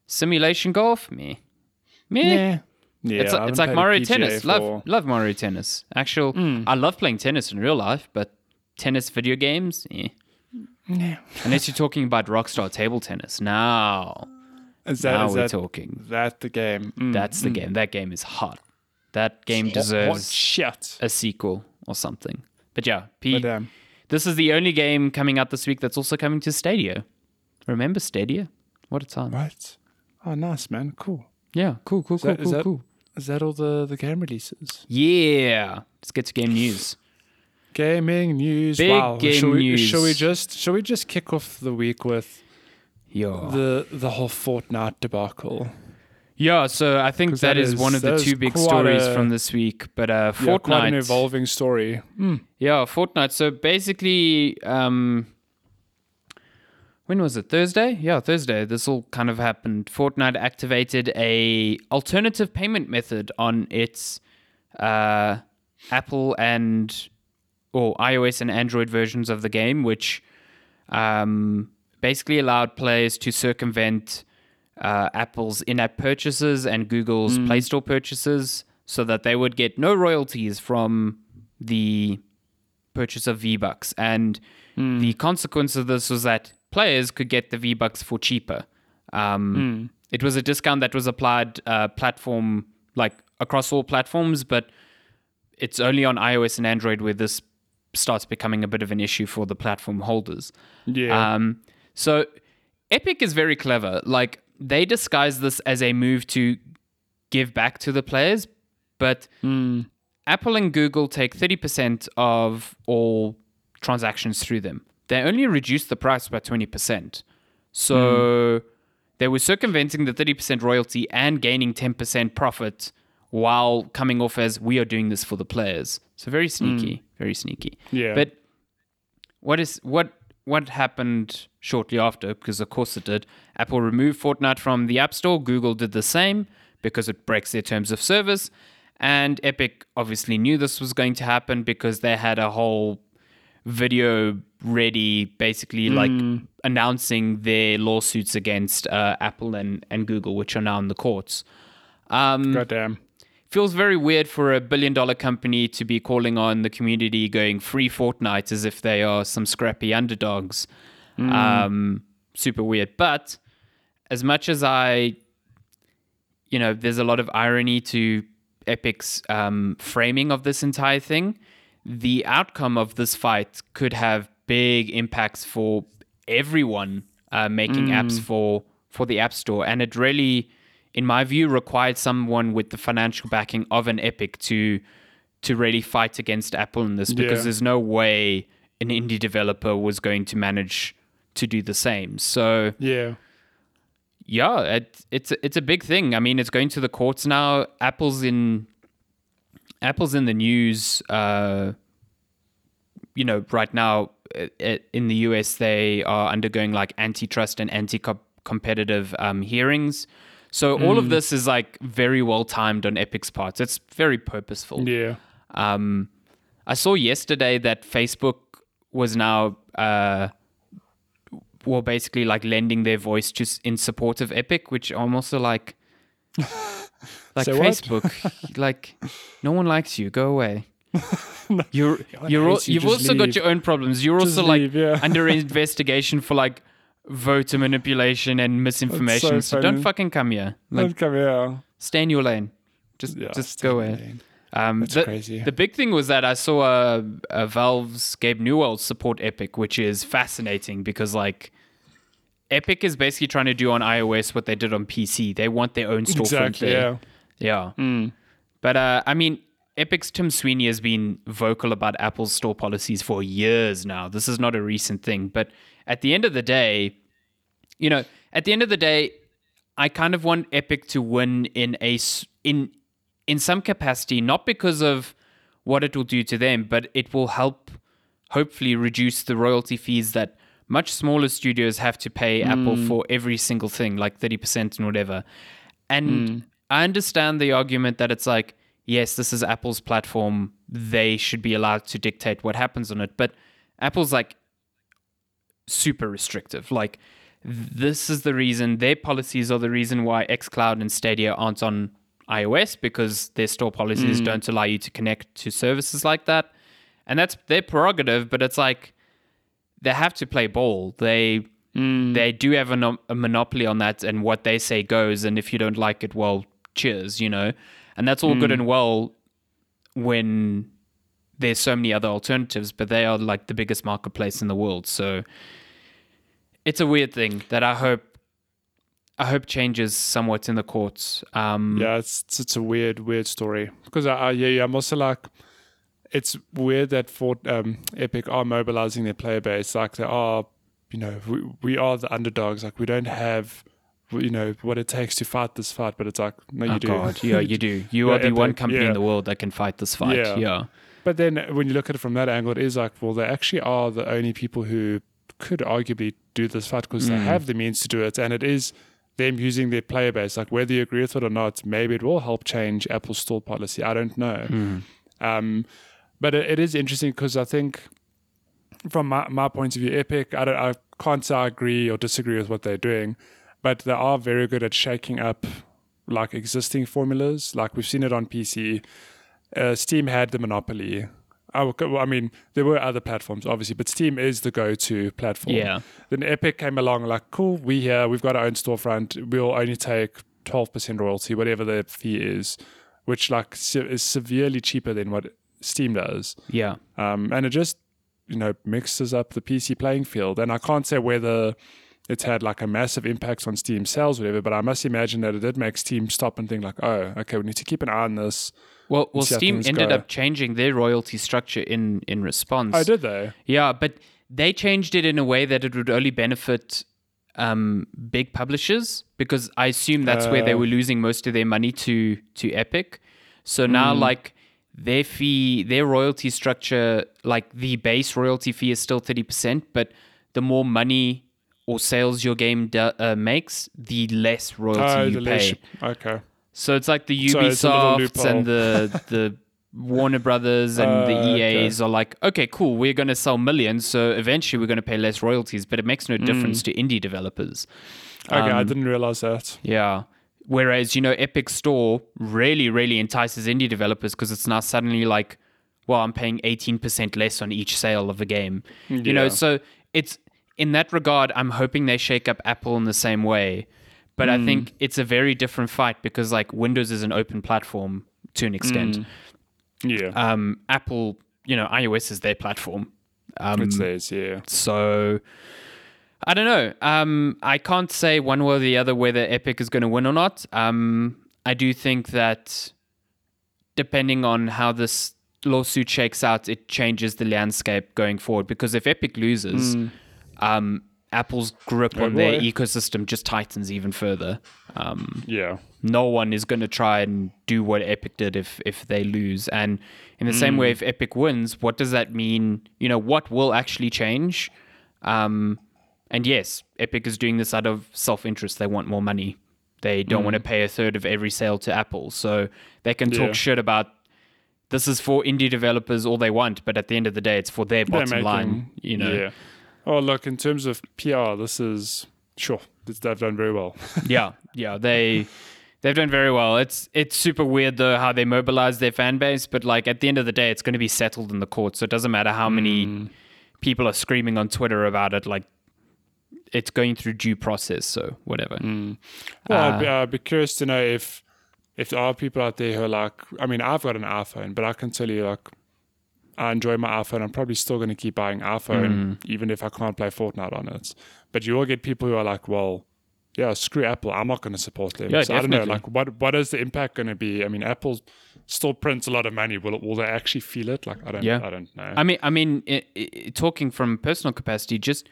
simulation golf, me, me. Yeah, it's it's like Mario Tennis. for- Love love Mario Tennis. Actual, Mm. I love playing tennis in real life, but tennis video games, eh. Yeah. unless you're talking about Rockstar table tennis. Now, Is that, now is we're that, talking. that the game? Mm. That's the game. That game is hot. That game Hot- hot deserves shit. a sequel or something. But yeah, P. But, um, This is the only game coming out this week that's also coming to Stadia. Remember Stadia? What a time. right. Oh, nice, man. Cool. Yeah, cool, cool, cool, that- is cool, that- cool. Is that all the, the game releases? Yeah. Let's get to game news. Gaming news. Big wow. game shall we, news. Shall we just shall we just kick off the week with Yeah. the the whole Fortnite debacle? Yeah, so I think 'Cause that that is, is- one of the that two big quite stories a- from this week. But uh, Yeah, quite an Fortnite. evolving story. Mm. Yeah, Fortnite. So basically, um, when was it? Thursday? Yeah, Thursday. This all kind of happened. Fortnite activated a alternative payment method on its uh, Apple and or iOS and Android versions of the game, which um, basically allowed players to circumvent uh, Apple's in-app purchases and Google's Play Store purchases, so that they would get no royalties from the purchase of V Bucks. And the consequence of this was that players could get the V Bucks for cheaper. Um, It was a discount that was applied uh, platform like across all platforms, but it's only on iOS and Android where this starts becoming a bit of an issue for the platform holders. Yeah. Um, so Epic is very clever. Like they disguise this as a move to give back to the players, but hmm. Apple and Google take 30% of all transactions through them. They only reduce the price by 20%. So hmm. they were circumventing the 30% royalty and gaining 10% profit while coming off as we are doing this for the players. So very sneaky, hmm. very sneaky. yeah. But what is what what happened shortly after? Because of course it did. Apple removed Fortnite from the App Store. Google did the same because it breaks their terms of service. And Epic obviously knew this was going to happen because they had a whole video ready, basically like announcing their lawsuits against uh, Apple and, and Google, which are now in the courts. Um, Goddamn. Feels very weird for a billion dollar company to be calling on the community going free Fortnite as if they are some scrappy underdogs. Um, super weird. But as much as I, you know, there's a lot of irony to Epic's um, framing of this entire thing, the outcome of this fight could have big impacts for everyone uh, making apps for for the App Store, and it really, in my view, required someone with the financial backing of an Epic to to really fight against Apple in this because Yeah. there's no way an indie developer was going to manage to do the same. So Yeah. yeah, it, it's a- it's a big thing. I mean, it's going to the courts now. Apple's in Apple's in the news. Uh, you know, right now uh, uh, in the US, they are undergoing like antitrust and anti-competitive um, hearings. So all of this is like very well timed on Epic's part. It's very purposeful. Yeah. Um, I saw yesterday that Facebook was now, uh, well, basically like lending their voice just in support of Epic, which I'm also like, like? Facebook, like no one likes you. Go away. You're you're al- you, you've just also got your own problems. You're Just also like yeah. under investigation for like voter manipulation and misinformation. so don't fucking come here. Like Don't come here. stay in your lane. Just Yeah, just go away. Um, That's the, crazy. The big thing was that I saw uh, uh, Valve's Gabe Newell support Epic, which is fascinating because like Epic is basically trying to do on iOS what they did on PC. They want their own storefront Exactly. there. Yeah. Yeah. But uh, I mean, Epic's Tim Sweeney has been vocal about Apple's store policies for years now. This is not a recent thing. But at the end of the day, you know, at the end of the day, I kind of want Epic to win in a in in some capacity, not because of what it will do to them, but it will help hopefully reduce the royalty fees that much smaller studios have to pay Apple mm. for every single thing, like 30% and whatever. And mm. I understand the argument that it's like, yes, this is Apple's platform. They should be allowed to dictate what happens on it. But Apple's like super restrictive. Like, this is the reason their policies are the reason why xCloud and Stadia aren't on iOS because their store policies mm. don't allow you to connect to services like that. and that's their prerogative. But it's like they have to play ball. They mm. they do have a, no- a monopoly on that, and what they say goes. And if you don't like it, well, cheers, you know. And that's all good and well when there's so many other alternatives, but they are like the biggest marketplace in the world. So it's a weird thing that I hope I hope changes somewhat in the courts. Um, Yeah, it's it's, it's a weird, weird story because I, I yeah, yeah, I'm also like, it's weird that for um, Epic are mobilizing their player base. Like they are, you know, we, we are the underdogs. Like we don't have, you know, what it takes to fight this fight. But it's like, no, you oh do. God, yeah, you do. You are the one company yeah. in the world that can fight this fight. Yeah. Yeah, But then when you look at it from that angle, it is like, well, they actually are the only people who could arguably do this fight because Mm. they have the means to do it. And it is them using their player base. Like, whether you agree with it or not, maybe it will help change Apple's store policy. I don't know. Mm. Um, but it, it is interesting because I think, from my, my point of view, Epic, I, don't, I can't say I agree or disagree with what they're doing, but they are very good at shaking up like existing formulas. Like we've seen it on PC. Uh, Steam had the monopoly. I, well, I mean, there were other platforms, obviously, but Steam is the go-to platform. Yeah. Then Epic came along, like, cool, we here, we've got our own storefront. We'll only take twelve percent royalty, whatever the fee is, which like se- is severely cheaper than what Steam does. yeah. Um, and it just, you know, mixes up the PC playing field. And I can't say whether it's had like a massive impact on Steam sales, or whatever, but I must imagine that it did make Steam stop and think like, oh, okay, we need to keep an eye on this. Well, well, Steam ended go. up changing their royalty structure in in response. Oh, did they? Yeah, but they changed it in a way that it would only benefit um, big publishers because I assume that's where they Uh. were losing most of their money to to Epic. So now, Hmm. like their fee, their royalty structure, like the base royalty fee is still thirty percent, but the more money or sales your game do, uh, makes, the less royalty Oh, you the pay. leash. Okay. So it's like the So it's a little Ubisofts and the the Warner Brothers and the Uh, okay. EAs are like, okay, cool, we're going to sell millions, so eventually we're going to pay less royalties, but it makes no difference to indie developers. Okay, I Um, didn't realize that. Yeah. Whereas, you know, Epic Store really, really entices indie developers because it's now suddenly like, well, I'm paying 18% less on each sale of a game. You know, so it's in that regard, I'm hoping they shake up Apple in the same way. But I think it's a very different fight because like Windows is an open platform to an extent. Yeah. Um, Apple, you know, iOS is their platform. Um, it says, yeah. so I don't know. Um, I can't say one way or the other whether Epic is going to win or not. Um, I do think that depending on how this lawsuit shakes out, it changes the landscape going forward. Because if Epic loses, um, Apple's grip Oh, on their ecosystem just tightens even further. Um, Yeah. no one is going to try and do what Epic did if if they lose. And in the same way, if Epic wins, what does that mean? You know, what will actually change? Um, and yes, Epic is doing this out of self interest. They want more money. They don't want to pay a third of every sale to Apple, so they can talk Yeah. shit about. This is for indie developers all they want, but at the end of the day, it's for their bottom line. You know, Yeah. Oh, look, in terms of PR, this is sure they've done very well. yeah, yeah, they they've done very well. It's it's super weird though how they mobilize their fan base, but like at the end of the day, it's going to be settled in the court, so it doesn't matter how many people are screaming on Twitter about it. Like it's going through due process, so whatever. Well, I'd, be, Uh, I'd be curious to know if if there are people out there who are like, I mean, I've got an iPhone, but I can tell you, like, I enjoy my iPhone. I'm probably still going to keep buying iPhone, Mm. even if I can't play Fortnite on it. But you will get people who are like, well, yeah, screw Apple. I'm not going to support them. Yeah, so I don't know, like, what what is the impact going to be? I mean, Apple still prints a lot of money. Will it, will they actually feel it? Like, I don't, Yeah. I don't know. I mean, I mean, i i talking from personal capacity, just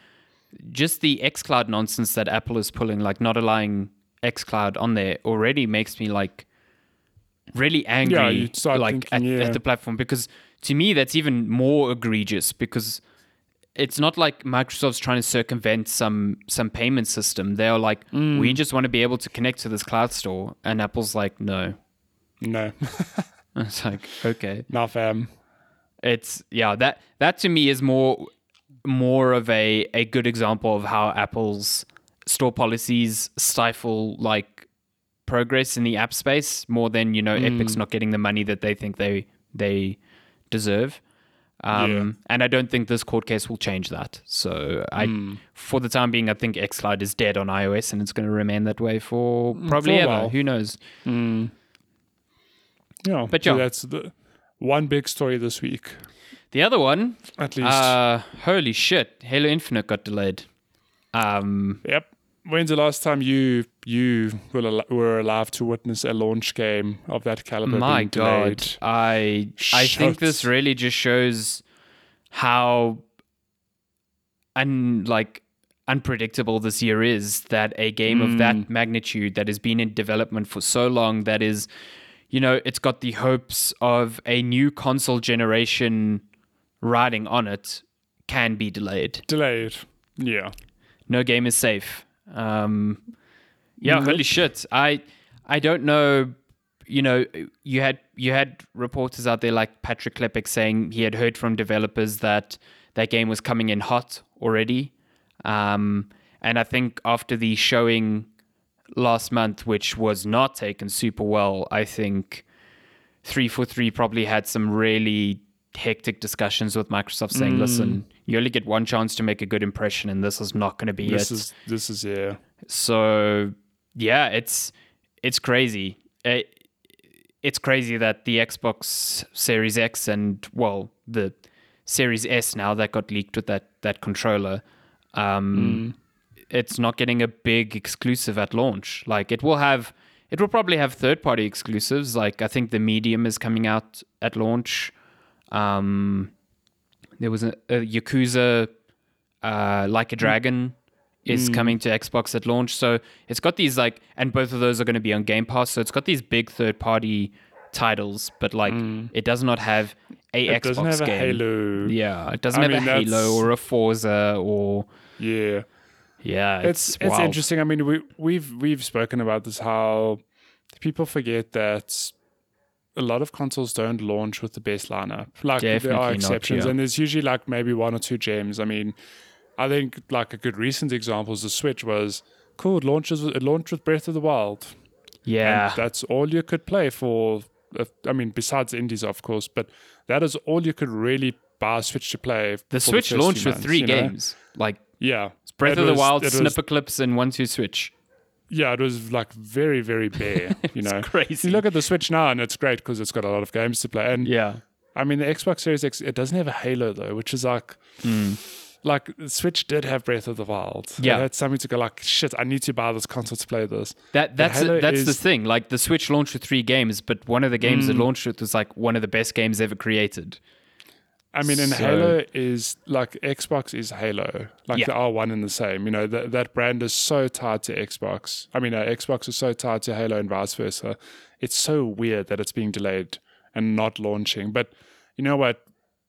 just the XCloud nonsense that Apple is pulling, like not allowing XCloud on there, already makes me like really angry, start like thinking, at, yeah. at the platform because to me that's even more egregious because it's not like Microsoft's trying to circumvent some some payment system. They are like, Mm. we just want to be able to connect to this cloud store, and Apple's like, no. no, It's like okay. not fam. it's yeah that that to me is more more of a a good example of how apple's store policies stifle like progress in the app space more than you know epic's not getting the money that they think they they deserve Um, And I don't think this court case will change that. So I, Hmm. for the time being, I think xCloud is dead on iOS, and it's going to remain that way for probably for ever. while. Who knows? Yeah, But so yeah. that's the one big story this week, The other one, at least. uh, holy shit, Halo Infinite got delayed. Um, yep. When's the last time you you were, al- were allowed to witness a launch game of that caliber my god, delayed? I I think this really just shows how un like unpredictable this year is that a game of Hmm. that magnitude that has been in development for so long that is you know it's got the hopes of a new console generation riding on it can be delayed Delayed. Yeah. no game is safe. Um, yeah, holy shit. I I don't know. You know, you had you had reporters out there like Patrick Klepek saying he had heard from developers that that game was coming in hot already. Um, and I think after the showing last month, which was not taken super well, I think three four three probably had some really hectic discussions with Microsoft saying, Mm. "Listen, you only get one chance to make a good impression, and this is not going to be This it." is this is yeah. so yeah, it's it's crazy. It, it's crazy that the Xbox Series X and well the Series S now that got leaked with that that controller. Um, It's not getting a big exclusive at launch. Like it will have, it will probably have third party exclusives. Like I think the Medium is coming out at launch. Um, there was a, a Yakuza, uh, like a mm. dragon, is mm. coming to Xbox at launch. So it's got these like, and both of those are going to be on Game Pass. So it's got these big third party titles, but like mm. it does not have a It Xbox doesn't have a. Halo. Yeah, it doesn't I have mean, a Halo or a Forza or Yeah. yeah. it's It's it's interesting. I mean, we we've we've spoken about this how people forget that a lot of consoles don't launch with the best lineup. Like there Definitely are not, exceptions, yeah. and there's usually like maybe one or two gems. I mean, I think like a good recent example is the Switch was cool. It launches it launched with Breath of the Wild. Yeah, And that's all you could play for. I mean, besides indies, of course, but that is all you could really buy a Switch to play. the Switch first launched few with three you know? games, like Yeah, Breath It of the Wild, was- Snipper Clips, and One Two Switch. Yeah, it was like very, very bare. You know, crazy. You look at the Switch now, and it's great because it's got a lot of games to play. And Yeah, I mean, the Xbox Series X, it doesn't have a Halo though, which is like, like the Switch did have Breath of the Wild. Yeah. had something to go like, shit, I need to buy this console to play this. that that's that's the thing. Like the Switch launched with three games, but one of the games Mm. it launched with was like one of the best games ever created. I mean, and So- Halo is like Xbox is Halo, like Yeah. they are one and the same. You know, that that brand is so tied to Xbox. I mean, uh, Xbox is so tied to Halo and vice versa. It's so weird that it's being delayed and not launching. But you know what?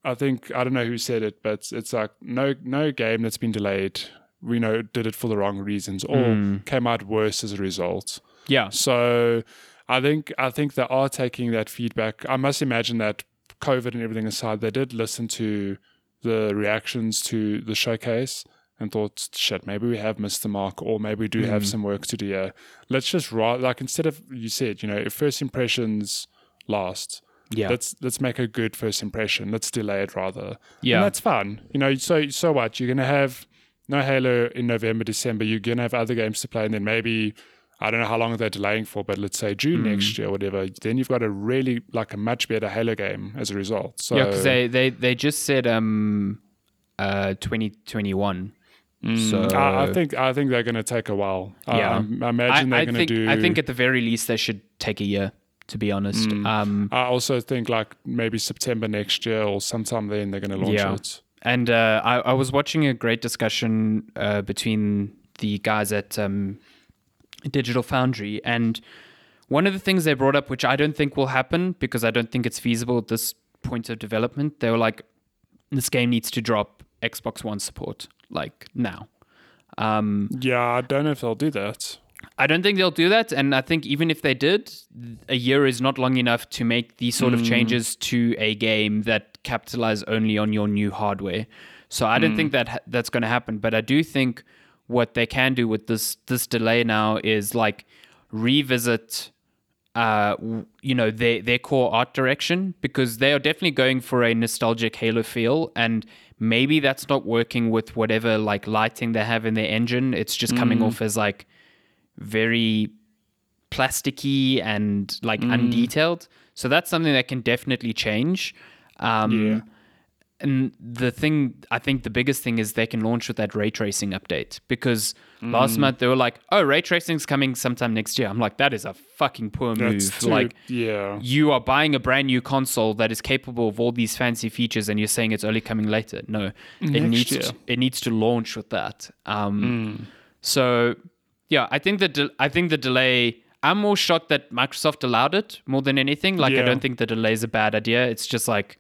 I think I don't know who said it, but it's, like no no game that's been delayed. We know did it for the wrong reasons or Hmm. came out worse as a result. Yeah, So I think I think they are taking that feedback. I must imagine that COVID and everything aside, they did listen to the reactions to the showcase and thought, shit, maybe we have missed the mark, or maybe we do have hmm. some work to do here. Let's just write like instead of you said, you know, if first impressions last. yeah, Let's let's make a good first impression. Let's delay it rather. Yeah. and that's fun. You know, so so what? You're gonna have no Halo in November, December. You're gonna have other games to play, and then maybe I don't know how long they're delaying for, but let's say June Hmm. next year, or whatever. Then you've got a really like a much better Halo game as a result. So yeah. Because they, they they just said um uh 2021. So I, I think I think they're gonna take a while. I- Yeah. I, I imagine they're I, I gonna think do. I think at the very least they should take a year. To be honest, Mm. um, I also think like maybe September next year or sometime then they're gonna launch Yeah. it. And uh, I, I was watching a great discussion uh, between the guys at um, Digital Foundry, and one of the things they brought up, which I don't think will happen because I don't think it's feasible at this point of development, they were like, "This game needs to drop Xbox One support like now." Um, Yeah, I don't know if they'll do that. I don't think they'll do that, and I think even if they did, a year is not long enough to make these sort of changes to a game that capitalize only on your new hardware. So I don't think that that's going to happen. But I do think what they can do with this this delay now is like revisit uh, you know, their their core art direction because they are definitely going for a nostalgic Halo feel, and maybe that's not working with whatever like lighting they have in their engine. It's just coming off as like very plasticky and like undetailed. So that's something that can definitely change. Um, Yeah. And the thing, I think the biggest thing is they can launch with that ray tracing update because last Mm. month they were like, oh, ray tracing's coming sometime next year. I'm like, that is a fucking poor That's move. too- like, yeah. you are buying a brand new console that is capable of all these fancy features and you're saying it's only coming later. No, it needs year. to, it needs to launch with that. Um, Mm. So yeah, I think the de- I think the delay. I'm more shocked that Microsoft allowed it more than anything. Like I don't think the delay is a bad idea. It's just like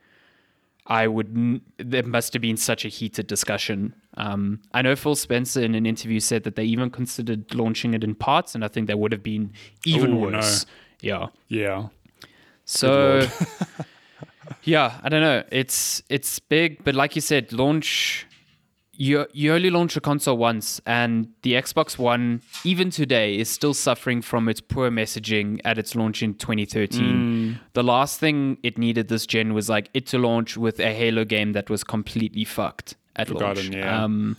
I would. There must have been such a heated discussion. Um, I know Phil Spencer in an interview said that they even considered launching it in parts, and I think that would have been even Ooh, no. worse. Yeah. Yeah. So yeah, I don't know. It's it's big, but like you said, launch you you only launch a console once and the Xbox One even today is still suffering from its poor messaging at its launch in 2013. The last thing it needed this gen was like it to launch with a Halo game that was completely fucked at Forgotten, launch. yeah. Um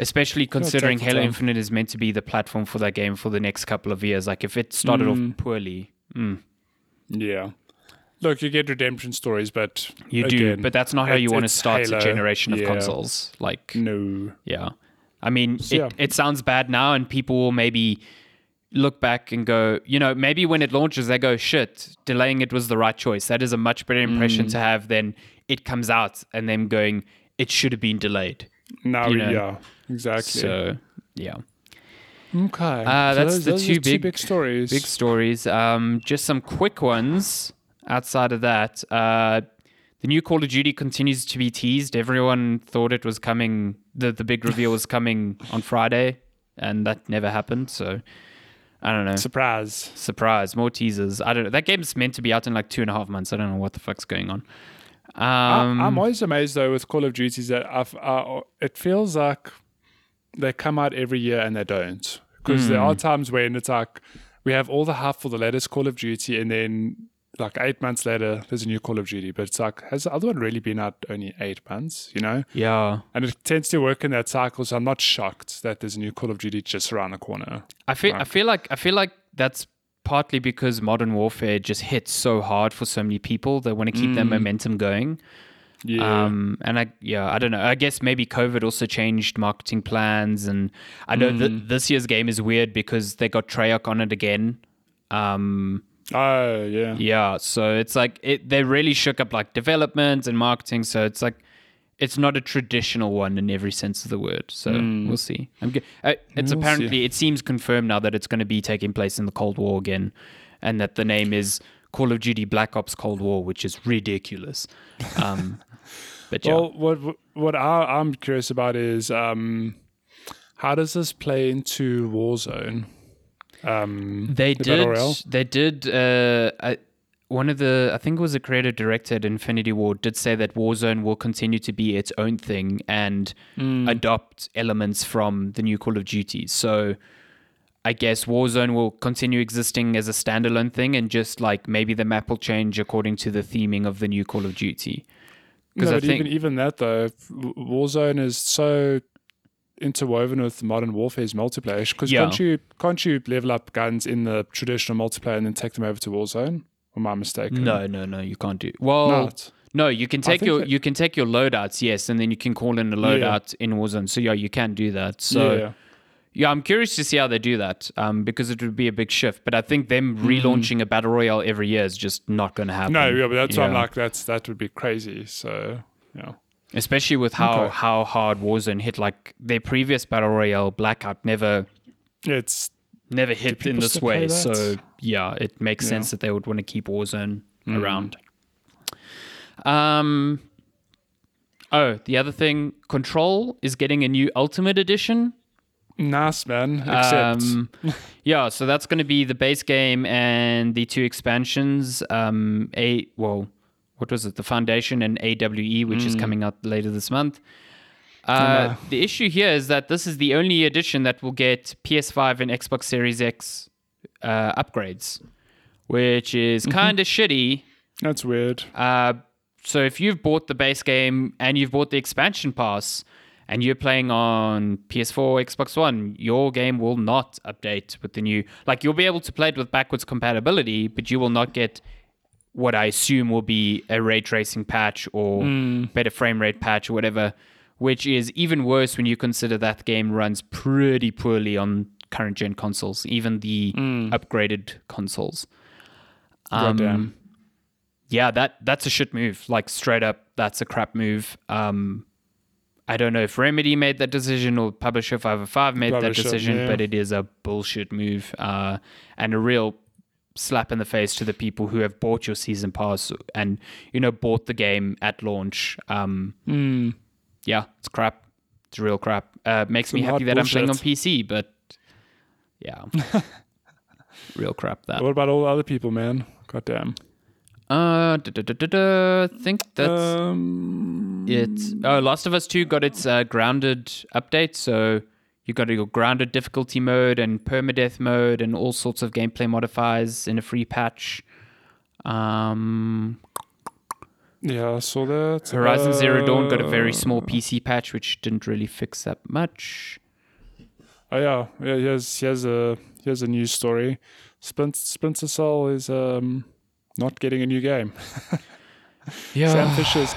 especially considering Halo. Infinite is meant to be the platform for that game for the next couple of years. Like if it started Mm. off poorly, mm, Yeah. Look, you get redemption stories, but You do, but that's not how you want to start Halo. a generation of Yeah. consoles. Like, No. yeah. I mean, it, yeah. it sounds bad now, and people will maybe look back and go, you know, maybe when it launches, they go, shit, delaying it was the right choice. That is a much better impression Mm. to have than it comes out and them going, it should have been delayed. Now, You know. yeah, exactly. So, yeah. okay. Uh, So that's those, the those two are two big- big stories. Big stories. Um, just some quick ones outside of that. Uh, the new Call of Duty continues to be teased. Everyone thought it was coming, the, the big reveal was coming on Friday, and that never happened. So I don't know. Surprise. Surprise, more teasers. I don't know. That game's meant to be out in like two and a half months. I don't know what the fuck's going on. I- Um, I'm always amazed though with Call of Duty that I've, uh, it feels like they come out every year and they don't. Because there Hmm. are times when it's like we have all the hype for the latest Call of Duty, and then like eight months later, there's a new Call of Duty. But it's like, has the other one really been out only eight months? You know? yeah. And it tends to work in that cycle. So I'm not shocked that there's a new Call of Duty just around the corner. I feel I feel like I feel like that's partly because modern warfare just hits so hard for so many people they want to keep that momentum going. Yeah. Um, and I yeah I don't know. I guess maybe COVID also changed marketing plans, and I know that this year's game is weird because they got Treyarch on it again. Um, oh, yeah. yeah, so it's like it they really shook up like development and marketing. So it's like it's not a traditional one in every sense of the word. So we'll see. I'm g- uh, it's We'll apparently it seems confirmed now that it's going to be taking place in the Cold War again, and that the name is Call of Duty Black Ops Cold War, which is ridiculous. Um, but yeah, Well, what what I, I'm curious about is um, how does this play into Warzone? Um, they the Battle Royale? did. They did. Uh, I, one of the, I think it was the creative director at Infinity Ward, did say that Warzone will continue to be its own thing and Mm. adopt elements from the new Call of Duty. So I guess Warzone will continue existing as a standalone thing and just like maybe the map will change according to the theming of the new Call of Duty. No, Because I but think even even that though, Warzone is so interwoven with modern warfare's multiplayer. Because Yeah. can't you can't you level up guns in the traditional multiplayer and then take them over to Warzone? Or am I mistaken? no, no, no, you can't do. Well, Not. No, you can take your that- you can take your loadouts, yes, and then you can call in a loadout in Warzone. So yeah, you can do that. So yeah. yeah. I'm curious to see how they do that, um, because it would be a big shift. But I think them relaunching a battle royale every year is just not going to happen. No, yeah, but that's why I'm like that's that would be crazy. So yeah. Especially with how Okay. how hard Warzone hit. Like their previous battle royale, Blackout, never It's never hit in this way. So yeah, it makes Yeah. sense that they would want to keep Warzone Mm. around. Um. Oh, the other thing, Control is getting a new Ultimate Edition. nice man. Except Um, yeah, so that's going to be the base game and the two expansions. Um, a well, what was it? The Foundation and AWE, which is coming out later this month. Uh, the issue here is that this is the only edition that will get PS5 and Xbox Series X uh, upgrades. which is kind of shitty. That's weird. Uh, so if you've bought the base game and you've bought the expansion pass and you're playing on PS4, Xbox One, your game will not update with the new. Like you'll be able to play it with backwards compatibility, but you will not get what I assume will be a ray tracing patch or better frame rate patch or whatever, which is even worse when you consider that game runs pretty poorly on current gen consoles, even the upgraded consoles. Goddamn. yeah, that that's a shit move. Like straight up, that's a crap move. Um, I don't know if Remedy made that decision or Publisher 505 made that decision, yeah. but it is a bullshit move uh, and a real slap in the face to the people who have bought your season pass and you know bought the game at launch. Um, Hmm. Yeah, it's crap. It's real crap. Uh, makes me happy that I'm playing on. PC, but yeah, real crap. That. What about all the other people, man? God damn. Uh, da, da, da, da, da. I think that's. um, It's oh, Last of Us Two got its uh, grounded update, so you got your grounded difficulty mode and permadeath mode and all sorts of gameplay modifiers in a free patch. Um, yeah, I saw that. Horizon Zero Dawn got a very Uh, small PC patch, which didn't really fix that much. Oh yeah, yeah. Here's here's a here's a news story. Splinter, Splinter Cell is um not getting a new game. Yeah, Sam Fisher's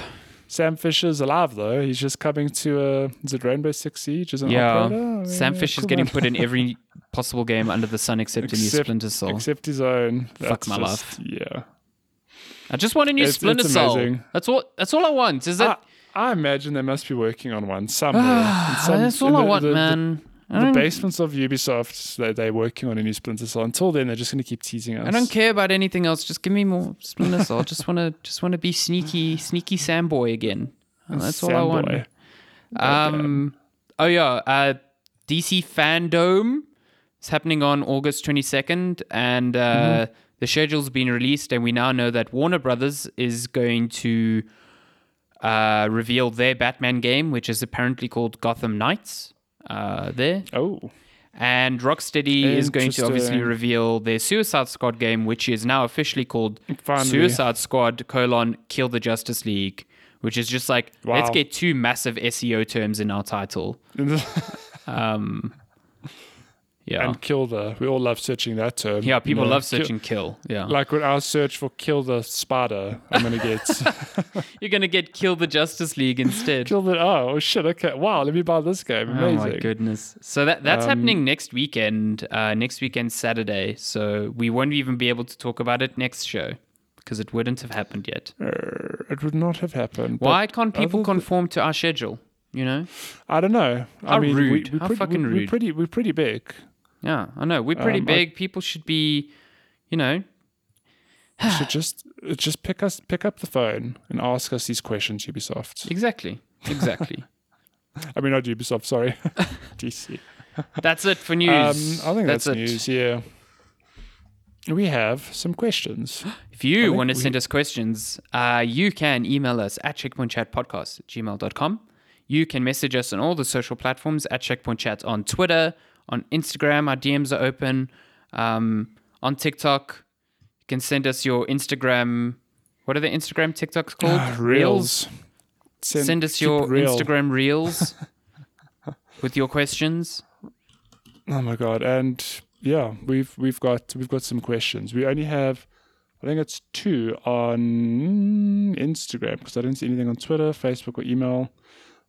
Sam Fisher's alive though. He's just coming to uh is it Rainbow Six Siege as an Yeah. operator? Sam Yeah, Fisher's getting put in every possible game under the sun except a new Splinter Cell. except his own. Fuck my just- Yeah. I just want a new It's- Splinter it's Cell. amazing. That's what. That's all I want. Is that? I, I imagine they must be working on one somewhere. some- that's all in I want, the- the- man. I The basements of Ubisoft, they, they're working on a new Splinter Cell. Until then, they're just going to keep teasing us. I don't care about anything else. Just give me more Splinter Cell. just wanna, just wanna be sneaky, sneaky Sam boy again. Oh, that's all I want. Samboy. Um. Oh yeah. Uh, DC Fandom is happening on August twenty second, and uh, the schedule's been released, and we now know that Warner Brothers is going to uh, reveal their Batman game, which is apparently called Gotham Knights. Uh, there. Oh, And Rocksteady is going to obviously reveal their Suicide Squad game, which is now officially called finally. Suicide Squad colon Kill the Justice League, which is just like let's get two massive SEO terms in our title. Um, yeah, and kill the. We all love searching that term. yeah. People you know, love searching kill. Yeah, like when I search for kill the spider, I'm gonna get you're gonna get Kill the Justice League instead. kill the. Oh shit! Okay, wow. Let me buy this game. Oh Amazing. my goodness! So that that's Um, happening next weekend. Uh, next weekend Saturday. So we won't even be able to talk about it next show because it wouldn't have happened yet. Uh, it would not have happened. Why can't people th- conform to our schedule? You know? I don't know. I How mean, rude. we How pretty, fucking rude. We're pretty. We're pretty big. Yeah, I know. We're pretty Um, I- big. People should be, you know. Should just uh, just pick us pick up the phone and ask us these questions, Ubisoft. Exactly. Exactly. I mean, not Ubisoft. Sorry, DC. that's it for Um, news. I think that's, it. news. Yeah. We have some questions. If you want to we- send us questions, uh, you can email us at checkpointchatpodcast at gmail.com. You can message us on all the social platforms at Checkpoint Chat on Twitter, on Instagram. Our DMs are open. Um, on TikTok, you can send us your Instagram. What are the Instagram TikToks called? Ah, Reels. Send, us your real. Instagram reels with your questions. Oh my god! And yeah, we've we've got we've got some questions. We only have, I think it's two on Instagram because I didn't see anything on Twitter, Facebook, or email.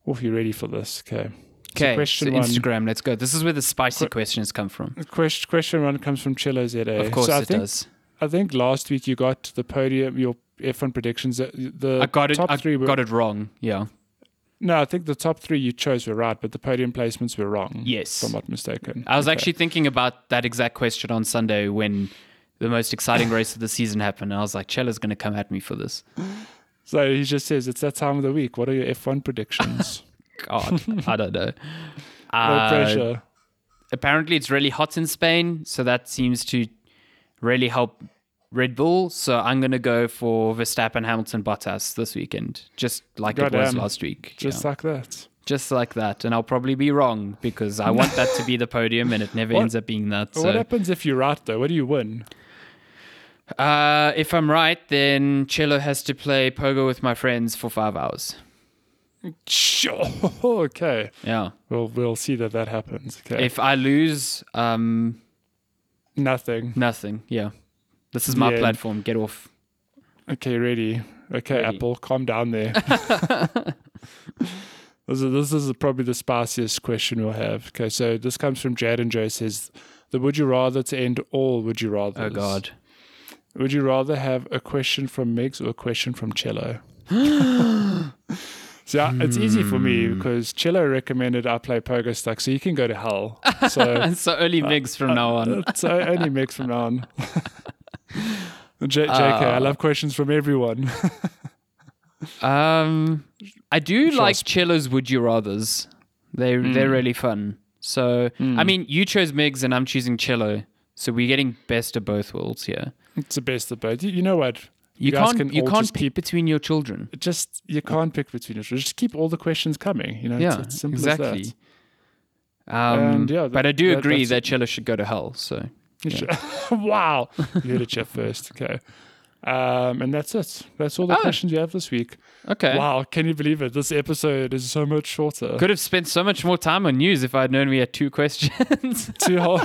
Oh, you ready for this? Okay. So Okay, so question one. Instagram, let's go. This is where the spicy Que- questions come from. The question question one comes from Chilo ZA. Of course so I it think, does. I think last week you got the podium, your F1 predictions. uh, The I got it. top I three were, got it wrong. Yeah. No, I think the top three you chose were right, but the podium placements were wrong. Yes. If I'm not mistaken. I was Okay. actually thinking about that exact question on Sunday when the most exciting race of the season happened. And I was like, Chella's going to come at me for this. So he just says it's that time of the week. What are your F1 predictions? God, I don't know. no Uh, pressure. apparently, it's really hot in Spain. So that seems to really help Red Bull. So I'm going to go for Verstappen, Hamilton, Bottas this weekend, just like it was last week. Just Yeah. like that. just like that. And I'll probably be wrong because I want that to be the podium and it never What- ends up being that. So. What happens if you're right though? What do you win? Uh, if I'm right, then Cello has to play pogo with my friends for five hours. Sure. okay. Yeah. We'll we'll see that that happens. Okay. If I lose, um, Nothing. nothing. Yeah. This is my Yeah. platform. Get off. Okay, ready. Okay, Ready. Apple, calm down there. this, is, this is probably the spiciest question we'll have. Okay, so this comes from Jad and Joe says, the would you rather to end all would you rather? Oh God. Would you rather have a question from Migs or a question from Cello? so yeah, it's easy for me Hmm. because Cello recommended I play Pogo Stuck, so you can go to hell. So so only Migs from now on. so only Migs from now on. J- JK, I Uh, love questions from everyone. Um, I do Sure, like Cello's Would You Rather's. They Hmm. they're really fun. So I mean, you chose Migs and I'm choosing Cello. So we're getting best of both worlds here. It's the best of both. You know what? You, guys can't can you can't pick keep- between your children. Just you can't pick between it. Just keep all the questions coming. You know, yeah, it's, it's simple exactly. Um, And, yeah, but I do that- agree that Cello should go to hell. So that. wow, you heard it here first. Okay, um, and that's it. That's all the Oh. questions you have this week. okay. Wow, can you believe it? This episode is so much shorter. Could have spent so much more time on news if I'd known we had two questions. Two whole-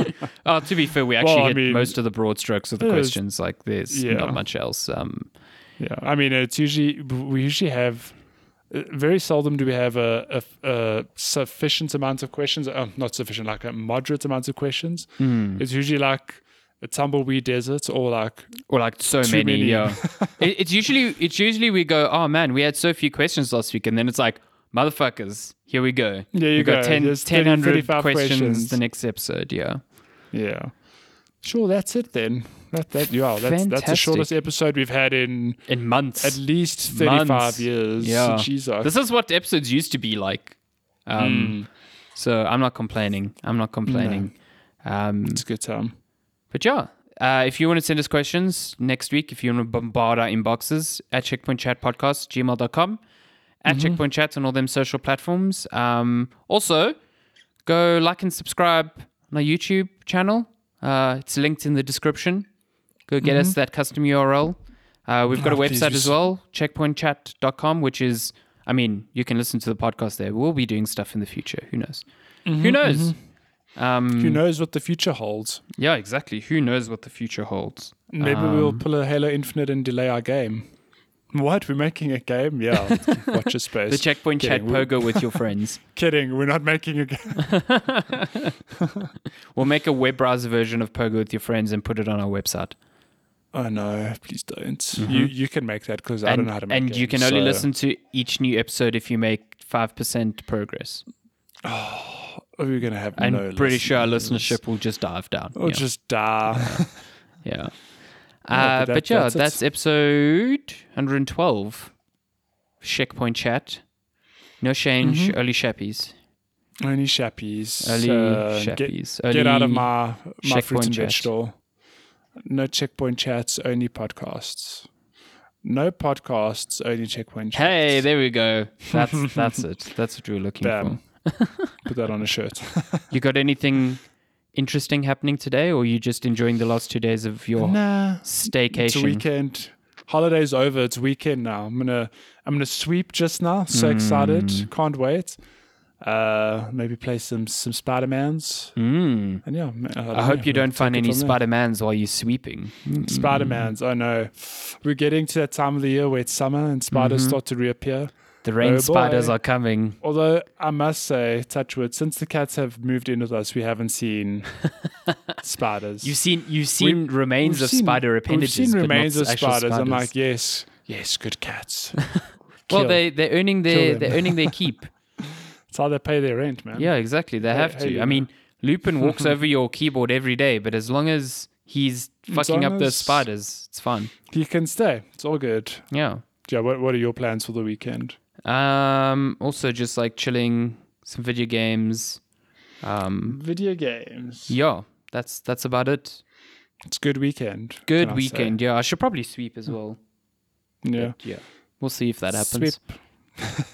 oh, to be fair, we actually Well, hit mean, most of the broad strokes of the questions. Like, there's Yeah. not much else. Um, Yeah, I mean, it's usually we usually have uh, very seldom do we have a, a, a sufficient amount of questions. Um, not sufficient, like a moderate amount of questions. hmm. It's usually like tumbleweed desert or like or like so many, many. yeah it, it's usually it's usually we go oh man we had so few questions last week and then it's like motherfuckers here we go yeah you we got go. 10, There's 10 30, 100 35 questions, questions. the next episode yeah yeah. Sure, that's it then. That that yeah, that's that's the shortest episode we've had in in months at least thirty five Months. years. Yeah. Jesus. this is what episodes used to be like um so i'm not complaining i'm not complaining um it's a good time. But yeah, uh, if you want to send us questions next week, if you want to bombard our inboxes at checkpoint chat podcast, gmail.com, at checkpoint chats on all them social platforms. Um, also, go like and subscribe on our YouTube channel. Uh, it's linked in the description. Go get us that custom URL. Uh, we've got a Oh, please website do as well, checkpointchat.com, which is, I mean, you can listen to the podcast there. We'll be doing stuff in the future. Who knows? Who knows? Um, Who knows what the future holds? yeah, exactly. Who knows what the future holds? Maybe we'll Um, pull a Halo Infinite and delay our game. What? We're making a game? Yeah. Watch your space. The checkpoint chat Kidding, we- pogo with your friends. Kidding. We're not making a game. We'll make a web browser version of pogo with your friends and put it on our website. Oh no! Please don't. You you can make that because I don't know how to make and you can only so- listen to each new episode if you make five percent progress. Oh, we're gonna have. I'm no pretty sure our listenership will just dive down. Or yeah. just die. yeah. Uh, but but, that- yeah, that's that's, episode 112. Checkpoint chat. No change, Mhm. early shappies. Only shappies. Early Uh, get, shappies. get out of my my fruit and chat. veg. No checkpoint chats. Only podcasts. No podcasts. Only checkpoint chats. Hey, there we go. That's that's it. That's what we were looking Bam. for. Put that on a shirt. You got anything interesting happening today, or you just enjoying the last two days of your nah. It's a staycation? weekend. Holiday's over. It's weekend now. I'm gonna I'm gonna sweep just now. So excited. Mm. Can't wait. Uh, maybe play some some Spider Mans. Mm. And yeah, ma- I hope you don't find any Spider Mans while you're sweeping. Spider Mans. I know. We're getting to that time of the year where it's summer and spiders Mhm. start to reappear. The rain Oh, spiders are coming. Although I must say, touchwood, since the cats have moved in with us, we haven't seen spiders. You've seen you've seen remains We've of seen- spider We've appendages, seen but remains of actual spiders. I'm like, yes, yes, good cats. well, they they're earning their they're earning their keep. It's how they pay their rent, man. yeah, exactly. They Hey- have to. you I mean, Lupin walks over your keyboard every day, but as long as he's fucking up those as- spiders, it's fine. He can stay. It's all good. Yeah. Yeah, what, what are your plans for the weekend? Um. Also, just like chilling, some video games. Um. Video games. Yeah. That's that's about it. It's good weekend. Good can I weekend. Yeah. I should probably sweep as well. Yeah. But yeah. We'll see if that happens. Sweep.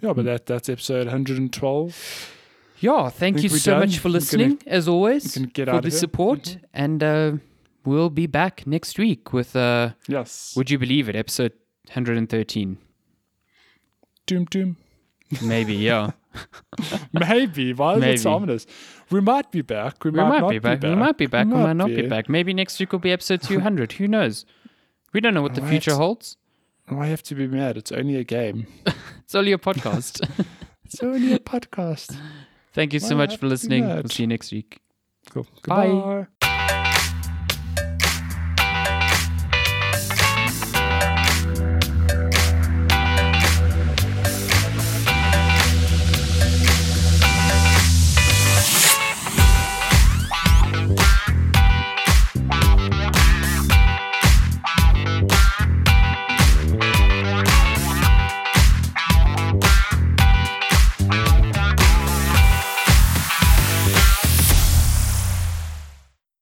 yeah, but that that's episode 112. Yeah. Thank you so done? much for We're gonna- listening, as always, we can get for out the of here. support, and uh, we'll be back next week with uh Yes. would you believe it, episode 113. Doom doom. Maybe, yeah. Maybe. Why is Maybe. it so ominous? We might be back. We, We might, might not be back. We might be back. We might not be be. back. Maybe next week will be episode 200. Who knows? We don't know what the Right. future holds. Oh, why have to be mad? It's only a game. It's only a podcast. It's only a podcast. Thank you so Why much for listening. We'll see you next week. Cool. Bye. Goodbye.